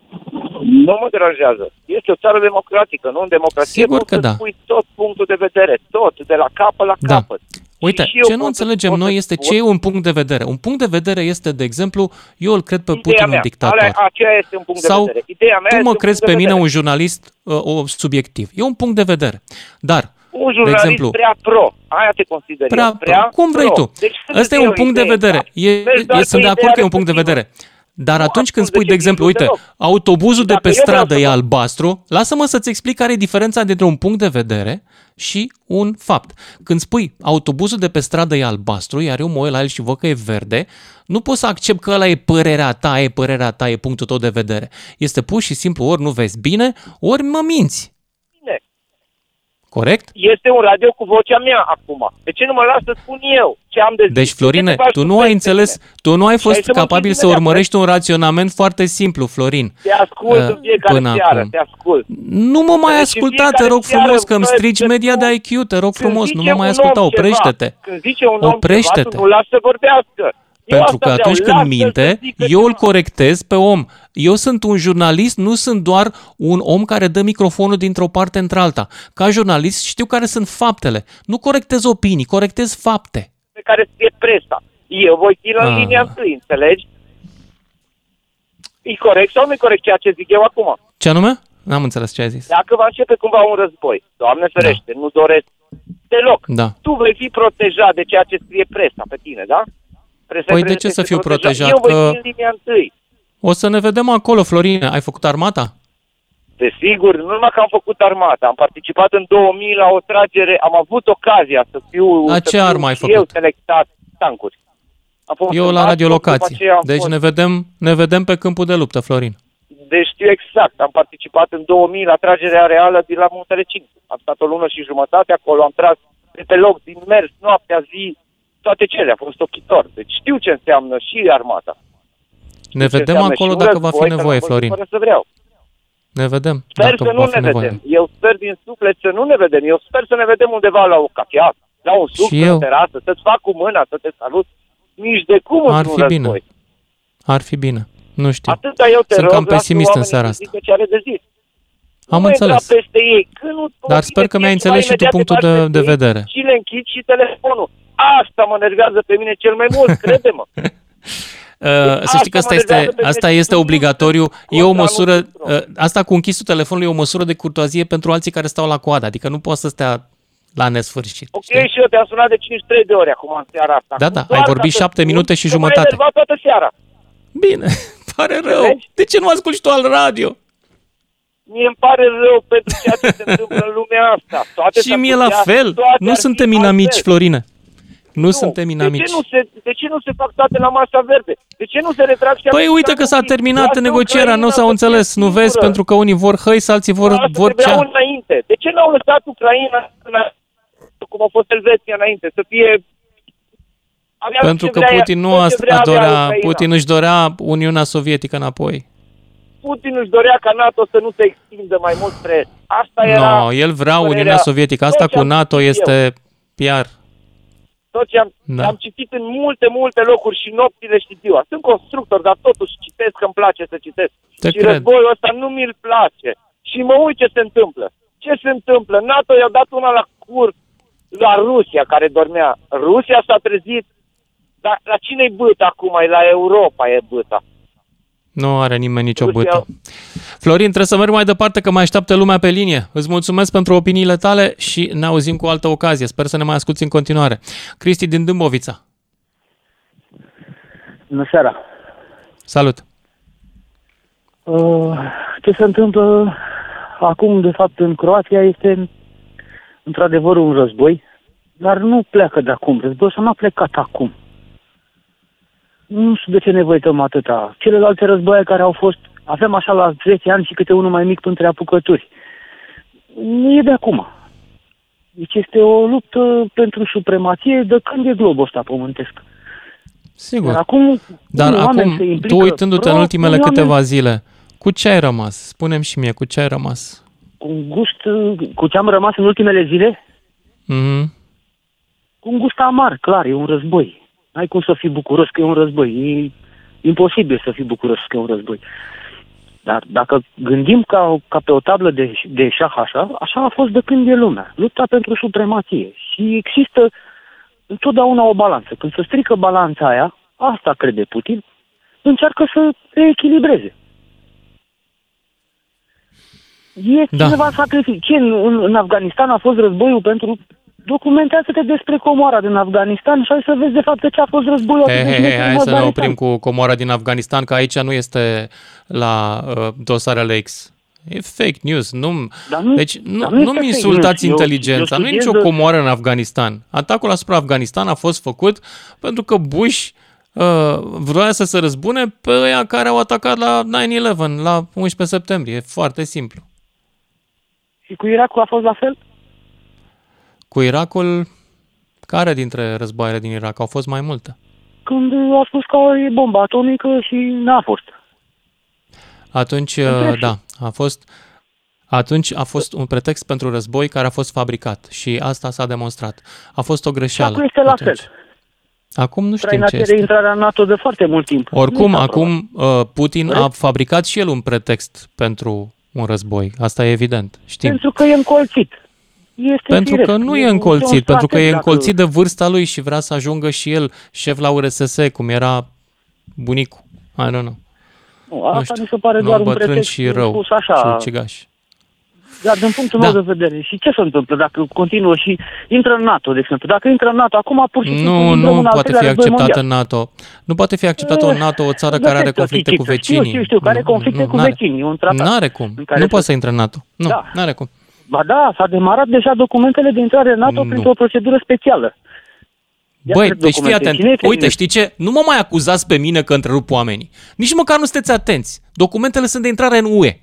Nu mă deranjează. Este o țară democratică, nu în democrație. Sigur poți că să da. spui tot punctul de vedere, tot, de la capăt la Da. capăt. Uite, Și eu ce nu pot să- înțelegem pot să noi este spun- ce e un punct de vedere. Un punct de vedere este, de exemplu, eu îl cred pe Ideea Putin un mea, dictator. alea- aceea este un punct Sau de vedere. Ideea mea tu este mă un crezi punct pe de mine vedere. un jurnalist uh, o, subiectiv. E un punct de vedere. Dar, Un de jurnalist exemplu, prea pro. Aia te consider prea, eu. Prea cum vrei pro. tu. Deci, când Ăsta e îți un iei o punct de idee, vedere. da, E, mergi doar e, pe sunt de ideea acord că e un punct de respectivă. Vedere. Dar atunci când spui, de exemplu, definitiv uite, deloc. autobuzul de Dacă pe eu vreau stradă să e fac- albastru, lasă-mă să-ți explic care e diferența dintre un punct de vedere și un fapt. Când spui autobuzul de pe stradă e albastru, iar eu mă uit la el și văd că e verde, nu pot să accept că ăla e părerea ta, e părerea ta, e punctul tău de vedere. Este pur și simplu ori nu vezi bine, ori mă minți. Bine. Corect? Este un radio cu vocea mea acum. De ce nu mă las să spun eu ce am de zis? Deci, Florine, Ce te faci tu tu nu ai peste înțeles, mine? tu nu ai Și hai fost să mă capabil închid să imediat, urmărești un raționament foarte simplu, Florin. Te ascult uh, în fiecare până seară, acum. te ascult. Nu mă mai Deci, asculta, în te fiecare rog seară frumos, că îmi văd strici că media tu- de IQ, te rog Când frumos, nu zice mă mai un asculta, om ceva, oprește-te. Când zice un om Oprește-te. ceva, tu nu lasă să vorbească. Eu Pentru asta că vreau, atunci când lasă-l să minte, zică eu îl corectez pe om. Eu sunt un jurnalist, nu sunt doar un om care dă microfonul dintr-o parte într-alta. Ca jurnalist știu care sunt faptele. Nu corectez opinii, corectez fapte. pe care scrie presa. Eu voi fi în Ah. linia întâi, înțelegi? E corect sau nu e corect ceea ce zic eu acum? Ce anume? N-am înțeles ce ai zis. Dacă va începe cumva un război, Doamne ferește, nu doresc deloc. Da. Tu vei fi protejat de ceea ce scrie presa pe tine, da? Presa Păi pre- de ce să este fiu protejat? Eu voi Că- fi în linia întâi. O să ne vedem acolo, Florine. Ai făcut armata? Desigur, nu numai că am făcut armata, am participat în 2000 la o tragere, am avut ocazia să fiu, La să ce fiu armă ai și eu făcut? selectat tancuri. Am fost Eu în la NATO, radiolocație. după aceea am Deci fost- ne vedem, ne vedem pe câmpul de luptă, Florin. Deci știu exact, am participat în 2000 la tragerea reală din la Muntele 5. Am stat o lună și jumătate acolo, am tras de pe loc, din mers, noaptea, zi, toate cele, a fost ochitor. Deci știu ce înseamnă și armata. Ne Ce vedem înseamnă acolo și un dacă va fi război, că nevoie, n-am văzut Florin. Fără să vreau. Ne vedem Sper dacă să va nu fi ne nevoie. vedem. Eu sper din suflet să nu ne vedem. Eu sper să ne vedem undeva la o cafea, la un suc, Și pe eu. o terasă, să-ți fac cu mâna, să te salut. Nici de cum Ar într-un fi bine. război. Ar fi bine. Nu știu. Atâta eu te Sunt rog, cam lasă pesimist în oamenii seara să asta. zică ce are de zis. Am nu înțeles. intra peste ei. Când nu Dar sper că mi-ai înțeles și tu imediat te punctul faci de, peste de ei vedere. Și le închid și telefonul. Asta mă nervează pe mine cel mai mult, [laughs] crede-mă. Uh, să știi că asta mă este, enervează pe asta mine. este obligatoriu. E o Contra măsură, lui uh, asta cu închisul telefonului e o măsură de curtoazie pentru alții care stau la coadă, adică nu poți să stea la nesfârșit. Ok, și eu te-am sunat de 53 de ore acum în seara asta. Da, da, Doar ai ca vorbit să șapte spun minute și că m-ai jumătate. enervat toată seara. Bine, [laughs] pare rău. De ce nu asculti tu al radio? Mie îmi pare rău pentru ceea ce se întâmplă în lumea asta. Toate Și s-ar mie la putea- fel. toate Nu ar fi suntem inamici, altfel. Florine. Nu suntem De inamici. ce, nu se, de ce nu se fac toate la masa verde? De ce nu se retrag și Păi americanii? uite că s-a terminat Lasă negocierea, nu Ucraina s-au să înțeles, fie nu vezi, singură. pentru că unii vor hăi, alții vor, Asta vor trebuiau cea. înainte. De ce n-au lăsat Ucraina în- cum a fost Elveția înainte, să fie... Avea Pentru ce că vrea- Putin nu tot ce asta vrea avea dorea, Ucraina. Putin își dorea Uniunea Sovietică înapoi. Putin își dorea ca NATO să nu se extindă mai mult spre est. Asta Nu, era no, el vrea părerea- Uniunea Sovietică. Asta tot ce cu am NATO citit este PR. Tot ce am, Da. am citit în multe, multe locuri și nopțile și ziua. Sunt constructor, dar totuși citesc că îmi place să citesc. Te și cred. războiul ăsta nu mi-l place. Și mă uit ce se întâmplă. Ce se întâmplă? NATO i-a dat una la cur la Rusia care dormea. Rusia s-a trezit. Dar la cine-i băta acum? E la Europa e băta. Nu are nimeni nicio Rusia- bâtă. Florin, trebuie să merg mai departe că mai așteaptă lumea pe linie. Îți mulțumesc pentru opiniile tale și ne auzim cu altă ocazie. Sper să ne mai asculti în continuare. Cristi din Dâmbovița. Bună seara. Salut. Uh, ce se întâmplă acum, de fapt, în Croația este într-adevăr un război, dar nu pleacă de acum. Războiul ăsta nu a plecat acum. Nu știu de ce ne văităm atâta. Celelalte războaie care au fost, avem așa la 10 ani și câte unul mai mic între apucături. Nu e de acum. Deci este o luptă pentru supremație de când e globul ăsta pământesc. Sigur. Dar acum, Dar unii oameni acum, se implică tu uitându-te în pro, ultimele unii câteva oameni zile, cu ce ai rămas? Spune-mi și mie, cu ce ai rămas? Cu un gust, cu ce am rămas în ultimele zile, Mhm. cu un gust amar, clar, e un război. N-ai cum să fii bucuros că e un război. E imposibil să fii bucuros că e un război. Dar dacă gândim ca, ca pe o tablă de, de șah așa, așa a fost de când e lumea. Lupta pentru supremație. Și există întotdeauna o balanță. Când se strică balanța aia, asta crede Putin, încearcă să reechilibreze. E Da. cineva sacrific. Ce, în, în, în Afganistan a fost războiul pentru... Documentează-te despre comoara din Afganistan și hai să vezi de fapt de ce a fost războiul Hei, atât de hei, hei, bine în hai să ne Afganistan. oprim cu comoara din Afganistan, că aici nu este la uh, dosarele X. E fake news. Nu, Dar nu- deci nu, dar nu nu este mi fake insultați news. Eu- inteligența. eu nu e nicio studiez- comoară în Afganistan. Atacul asupra Afganistan a fost făcut pentru că Bush uh, vrea să se răzbune pe ăia care au atacat la 9-11, la 11 septembrie. E foarte simplu. Și cu Irakul a fost la fel? Cu Irakul, care dintre războaiele din Irak? Au fost mai multe. Când a spus că e bomba atomică și n-a fost. Atunci, Întreb uh, și- da, a fost atunci a fost un pretext pentru război care a fost fabricat și asta s-a demonstrat. A fost o Și greșeală. acum este la atunci. fel. Acum nu știm Ucraina ce cere este. intrarea în NATO de foarte mult timp. Oricum, Nu s-a acum uh, Putin a Corect. fabricat și el un pretext pentru un război. Asta e evident. Știm. Pentru că e încolțit. Este Pentru firesc. că nu e un încolțit, pentru că e strateg, dacă- încolțit de vârsta lui și vrea să ajungă și el șef la URSS, cum era bunicul. I don't know. Nu, asta știu. mi se pare Nu, doar un bătrân pretext și rău spus așa. și ucigaș. Dar din punctul Da. meu de vedere, și ce se întâmplă dacă continuă și intră în NATO, de exemplu? Dacă intră în NATO, acum pur și simplu Nu, intrăm nu în al poate treilea fi război acceptat mondial. în NATO. Nu poate fi acceptat în NATO o țară Nu care are cred că conflicte știu, cu știu, vecinii. Știu, știu, care Nu, conflicte nu, cu n-are. vecinii. Un tratat N-are cum. în care Nu să- poate să intre în NATO. Nu, Da. n-are cum. Ba da, s-a demarat deja documentele de intrare în NATO Nu. printr-o procedură specială. Ia Băi, cred deci fii documente. atent. Cine e Uite, feminist? știi ce? Nu mă mai acuzați pe mine că întrerup oamenii. Nici măcar nu sunteți atenți. Documentele sunt de intrare în UE.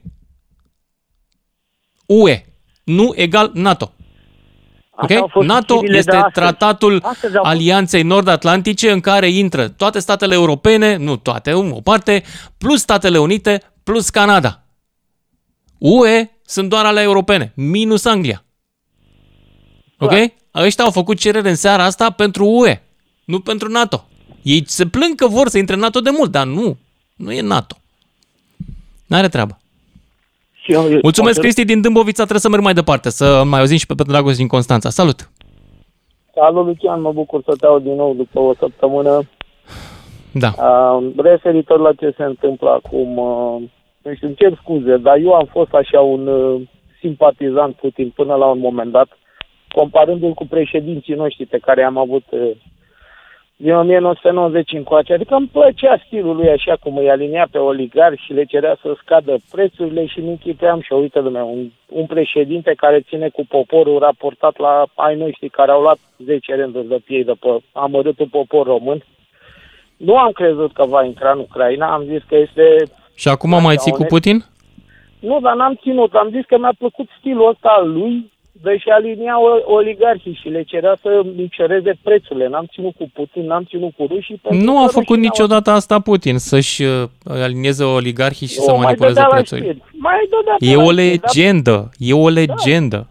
UE. Nu egal NATO. Astea au Ok? fost NATO știrile de este astăzi. tratatul Astăzi au fost- Alianței Nord-Atlantice în care intră toate statele europene, nu toate, o parte, plus Statele Unite, plus Canada. UE sunt doar ale europene, minus Anglia. Ok? Ăștia au făcut cerere în seara asta pentru UE, nu pentru NATO. Ei se plâng că vor să intre în NATO de mult, dar nu. Nu e NATO. N-are treabă. Și eu- eu- Mulțumesc, o să- Cristi din Dâmbovița. Trebuie să merg mai departe, să mai auzim și pe Petru Dragoș din Constanța. Salut! Salut, Lucian, mă bucur să te aud din nou după o săptămână. Da. Uh, referitor la ce se întâmplă acum, uh, nu știu, îmi cer scuze, dar eu am fost așa un uh, simpatizant Putin până la un moment dat, comparându-l cu președinții noștri pe care am avut uh, din 1990 încoace. Adică îmi plăcea stilul lui așa cum îi alinia pe oligari și le cerea să scadă prețurile și nu închipeam și uite lumea, un, un președinte care ține cu poporul raportat la ai noștri care au luat 10 rânduri de piei după amărâtul popor român. Nu am crezut că va intra în Ucraina, am zis că este... Și acum mai ții cu onest. Putin? Nu, dar n-am ținut, am zis că mi-a plăcut stilul ăsta al lui de și alinia o- oligarhii și le cerea să micșoreze prețurile. N-am ținut cu Putin, n-am ținut cu rușii. pentru Nu că a făcut rușii n-au- niciodată asta Putin, să-și uh, alinieze oligarhii și Nu, să mai manipuleze dădea la prețurile. știri. Mai dădea pe E la o știri, dar- legendă, e o legendă.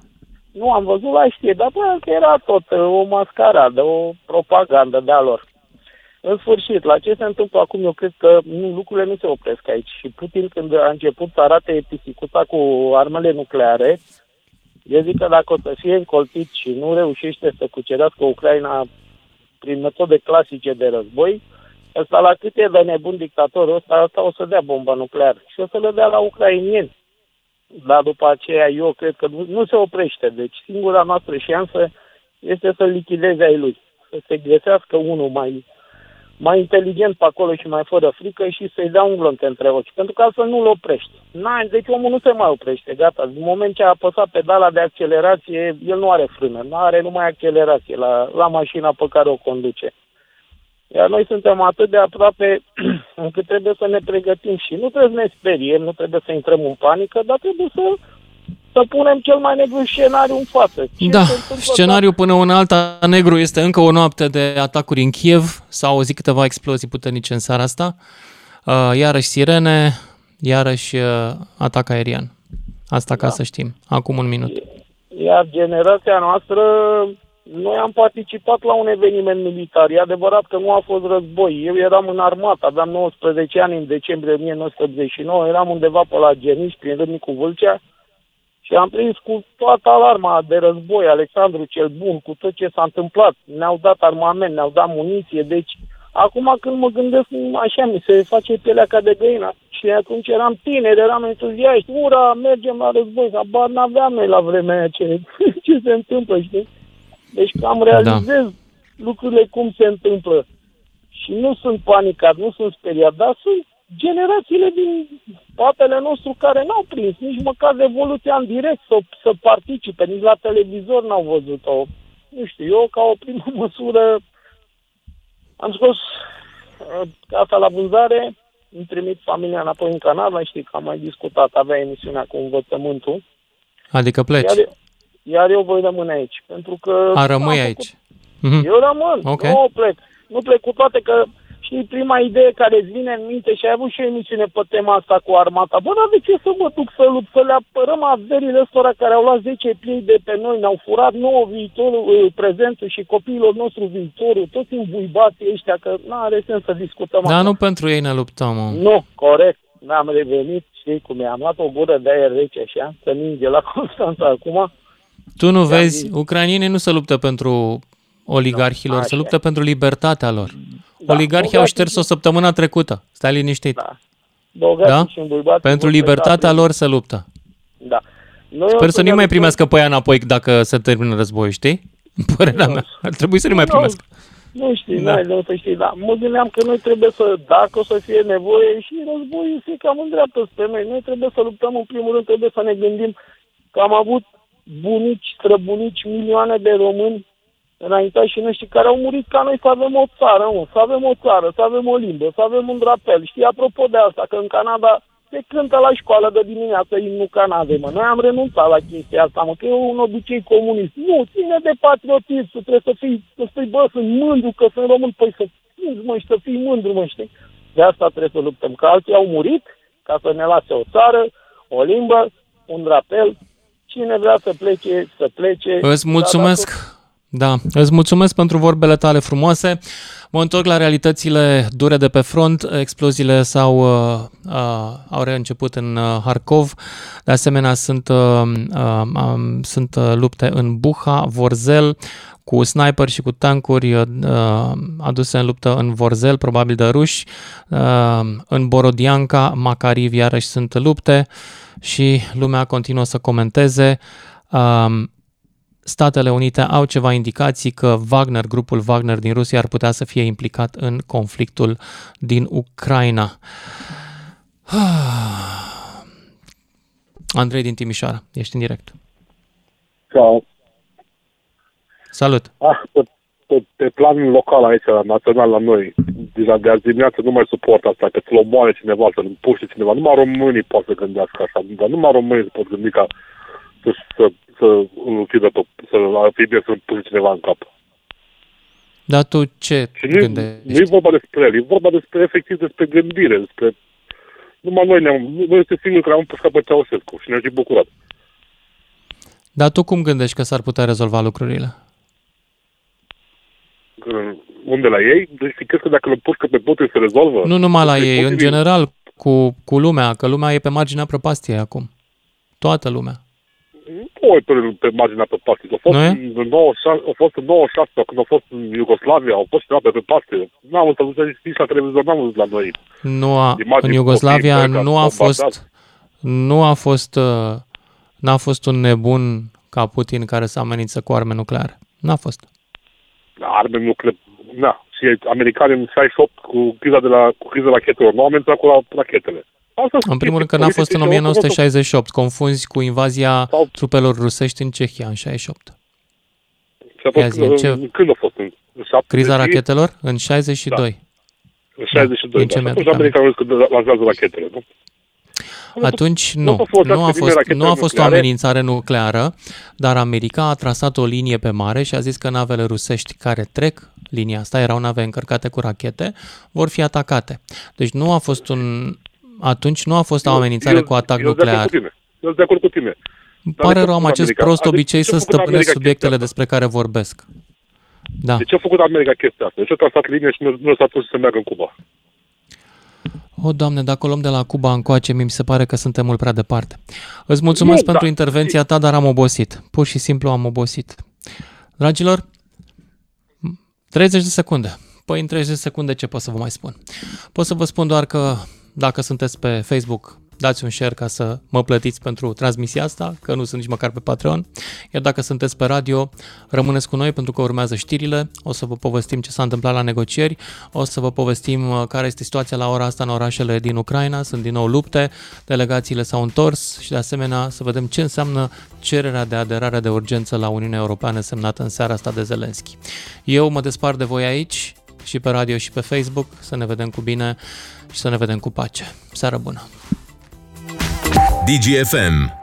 Nu, am văzut la știri, dar bă, că era tot uh, o mascaradă, o propagandă de-a lor. În sfârșit, la ce se întâmplă acum, eu cred că nu, lucrurile nu se opresc aici. Și Putin, când a început să arate pisicuța cu armele nucleare, eu zic că dacă o să fie încolțit și nu reușește să cucerească Ucraina prin metode clasice de război, ăsta la cât e de nebun dictatorul ăsta, ăsta o să dea bomba nucleară și o să le dea la ucrainieni. Dar după aceea eu cred că nu, nu se oprește. Deci singura noastră șansă este să lichideze ai lui. Să se găsească unul mai, mai inteligent pe acolo și mai fără frică și să-i dea un glonț între ochi. Pentru că altfel nu-l oprești. N-ai, deci omul nu se mai oprește, gata. Din moment ce a apăsat pedala de accelerație, el nu are frână, nu are numai accelerație la, la mașina pe care o conduce. Iar noi suntem atât de aproape [clears throat] încât trebuie să ne pregătim și nu trebuie să ne speriem, nu trebuie să intrăm în panică, dar trebuie să, să punem cel mai negru scenariu în față. Ce Da, se întâmplă scenariul până un alta negru este încă o noapte de atacuri în Kiev. S-au auzit câteva explozii puternice în seara asta. Uh, Iarăși sirene, iarăși uh, atac aerian. Asta ca să știm. Acum un minut. Iar generația noastră Noi am participat la un eveniment militar. E adevărat că nu a fost război. Eu eram în armată, aveam 19 ani în decembrie 1989, eram undeva pe la Geniș, prin Râmnicu Vâlcea, și am prins cu toată alarma de război, Alexandru cel Bun, cu tot ce s-a întâmplat. Ne-au dat armament, ne-au dat muniție, deci acum când mă gândesc, așa mi se face pielea ca de găină. Și atunci eram tineri, eram entuziaști, ura, mergem la război, habar n-aveam noi la vremea aia ce, [laughs] ce se întâmplă, știi? Deci cam realizez da. lucrurile cum se întâmplă. Și nu sunt panicat, nu sunt speriat, dar sunt generațiile din spatele nostru care n-au prins nici măcar revoluția în direct să, să participe, nici la televizor n-au văzut-o. Nu știu, eu ca o primă [laughs] măsură am scos uh, casa la vânzare, îmi trimit familia înapoi în Canada, știi că am mai discutat, avea emisiunea cu învățământul. Adică pleci. Iar, iar eu voi rămâne aici, pentru că... A, rămâi aici. Mm-hmm. Eu rămân, okay. nu plec. Nu plec cu toate că știi, prima idee care îți vine în minte și ai avut și o emisiune pe tema asta cu armata. Bă, dar de ce să mă duc să lupt, să le apărăm averile ăstora care au luat 10 pliei de pe noi, ne-au furat nouă viitorul, uh, prezentul și copiilor nostru viitorul, toți înbuibații ăștia, că nu are sens să discutăm. Da, nu pentru ei ne luptăm. Mă. Nu, corect. N-am revenit, știi cum e, am luat o gură de aer rece așa, să ninge la [laughs] Constanța acum. Tu nu vezi, ucranienii nu se luptă pentru oligarhilor, no, se luptă pentru libertatea lor. Da, Oligarhii au șters-o săptămâna trecută. Stai liniștit. Da. da? Și Pentru libertatea lor se luptă. Da. Noi Sper să nu mai primească pe ea înapoi dacă se termină războiul, știi? Părerea mea. Ar trebui să nu mai primească. Nu știi, da. n-ai de să știi, dar mă gândeam că noi trebuie să, dacă o să fie nevoie, și războiul se cam îndreaptă spre noi. Noi trebuie să luptăm, în primul rând, trebuie să ne gândim că am avut bunici, străbunici, milioane de români înaintași noștri care au murit ca noi să avem o țară, mă, să avem o țară, să avem o limbă, să avem un drapel. Știi, apropo de asta, că în Canada se cântă la școală de dimineață imnul Canadei, mă. Noi am renunțat la chestia asta, mă, că e un obicei comunist. Nu, ține de patriotism, trebuie să fii, să spui, bă, sunt mândru că sunt român, păi să fii, mă, și să fii mândru, mă, știi? De asta trebuie să luptăm, că alții au murit ca să ne lase o țară, o limbă, un drapel, cine vrea să plece, să plece. Îți mulțumesc! Da, da, îți mulțumesc pentru vorbele tale frumoase. Mă întorc la realitățile dure de pe front. Exploziile s-au, uh, uh, au reînceput în uh, Harkov. De asemenea, sunt, uh, uh, um, sunt uh, lupte în Buha, Vorzel, cu sniper și cu tancuri uh, aduse în luptă în Vorzel, probabil de ruși. Uh, în Borodianca, Macariv, iarăși sunt lupte și lumea continuă să comenteze. Uh, Statele Unite au ceva indicații că Wagner, grupul Wagner din Rusia, ar putea să fie implicat în conflictul din Ucraina. [sighs] Andrei din Timișoara, ești în direct. Ciao. Salut. Ah, pe, pe, pe plan local aici, național la noi, deja de azi dimineață nu mai suport asta, că ți-l omoare cineva, să-l împuște cineva. Numai românii pot să gândească așa, dar numai românii pot gândi ca să, să să îl ucidă pe, să fie bine să-l pune cineva în cap. Dar tu ce și nu, gândești? Nu e vorba despre el, e vorba despre, efectiv, despre gândire, despre... Numai noi ne-am... Noi este singuri care am pus pe Ceaușescu și ne-am bucurat. Dar tu cum gândești că s-ar putea rezolva lucrurile? Unde la ei? Deci crezi că dacă le pușcă pe Putin se rezolvă? Nu numai la ei, în general cu, cu lumea, că lumea e pe marginea prăpastiei acum. Toată lumea nu pe, pe marginea pe paste. Au fost, în 96, au fost în 96, când au fost în Iugoslavia, au fost pe, pe paste. N-am văzut nici la televizor, n-am văzut la noi. Nu a, în Iugoslavia copii, nu a fost, nu a fost, uh, n-a fost un nebun ca Putin care să amenință cu arme nucleare. N-a fost. Arme nucleare, na. Și americanii în 68 cu criza de la, cu criza rachetelor, nu au amenințat cu rachetele. În primul rând că n-a fost în 1968, confunzi cu invazia Sau... trupelor rusești în Cehia în 68. Fost, zi, ce... Când a fost? În Criza rachetelor? În 62. Da. În 62, da. da. Atunci americanul că lansează rachetele, nu? Atunci nu, nu a fost, nu a fost o amenințare nucleară, dar America a trasat o linie pe mare și a zis că navele rusești care trec linia asta, erau nave încărcate cu rachete, vor fi atacate. Deci nu a fost un atunci nu a fost o amenințare eu, cu atac eu nuclear. Eu sunt de acord cu tine. Îmi Dar pare de ce rău, a am făcut acest America? prost Adică obicei ce a să făcut stăpânesc America subiectele chestia despre care vorbesc. Da. De ce a făcut America chestia asta? De ce a trasat linie și nu, nu s-a pus să meargă în Cuba? O, Doamne, dacă o luăm de la Cuba încoace, mi se pare că suntem mult prea departe. Îți mulțumesc Nu, pentru da. intervenția ta, dar am obosit. Pur și simplu am obosit. Dragilor, 30 de secunde. Păi în 30 de secunde ce pot să vă mai spun? Pot să vă spun doar că dacă sunteți pe Facebook, dați un share ca să mă plătiți pentru transmisia asta, că nu sunt nici măcar pe Patreon. Iar dacă sunteți pe radio, rămâneți cu noi pentru că urmează știrile, o să vă povestim ce s-a întâmplat la negocieri, o să vă povestim uh, care este situația la ora asta în orașele din Ucraina, sunt din nou lupte, delegațiile s-au întors și de asemenea să vedem ce înseamnă cererea de aderare de urgență la Uniunea Europeană semnată în seara asta de Zelensky. Eu mă despart de voi aici, și pe radio și pe Facebook, să ne vedem cu bine și să ne vedem cu pace. Seară bună! DGFM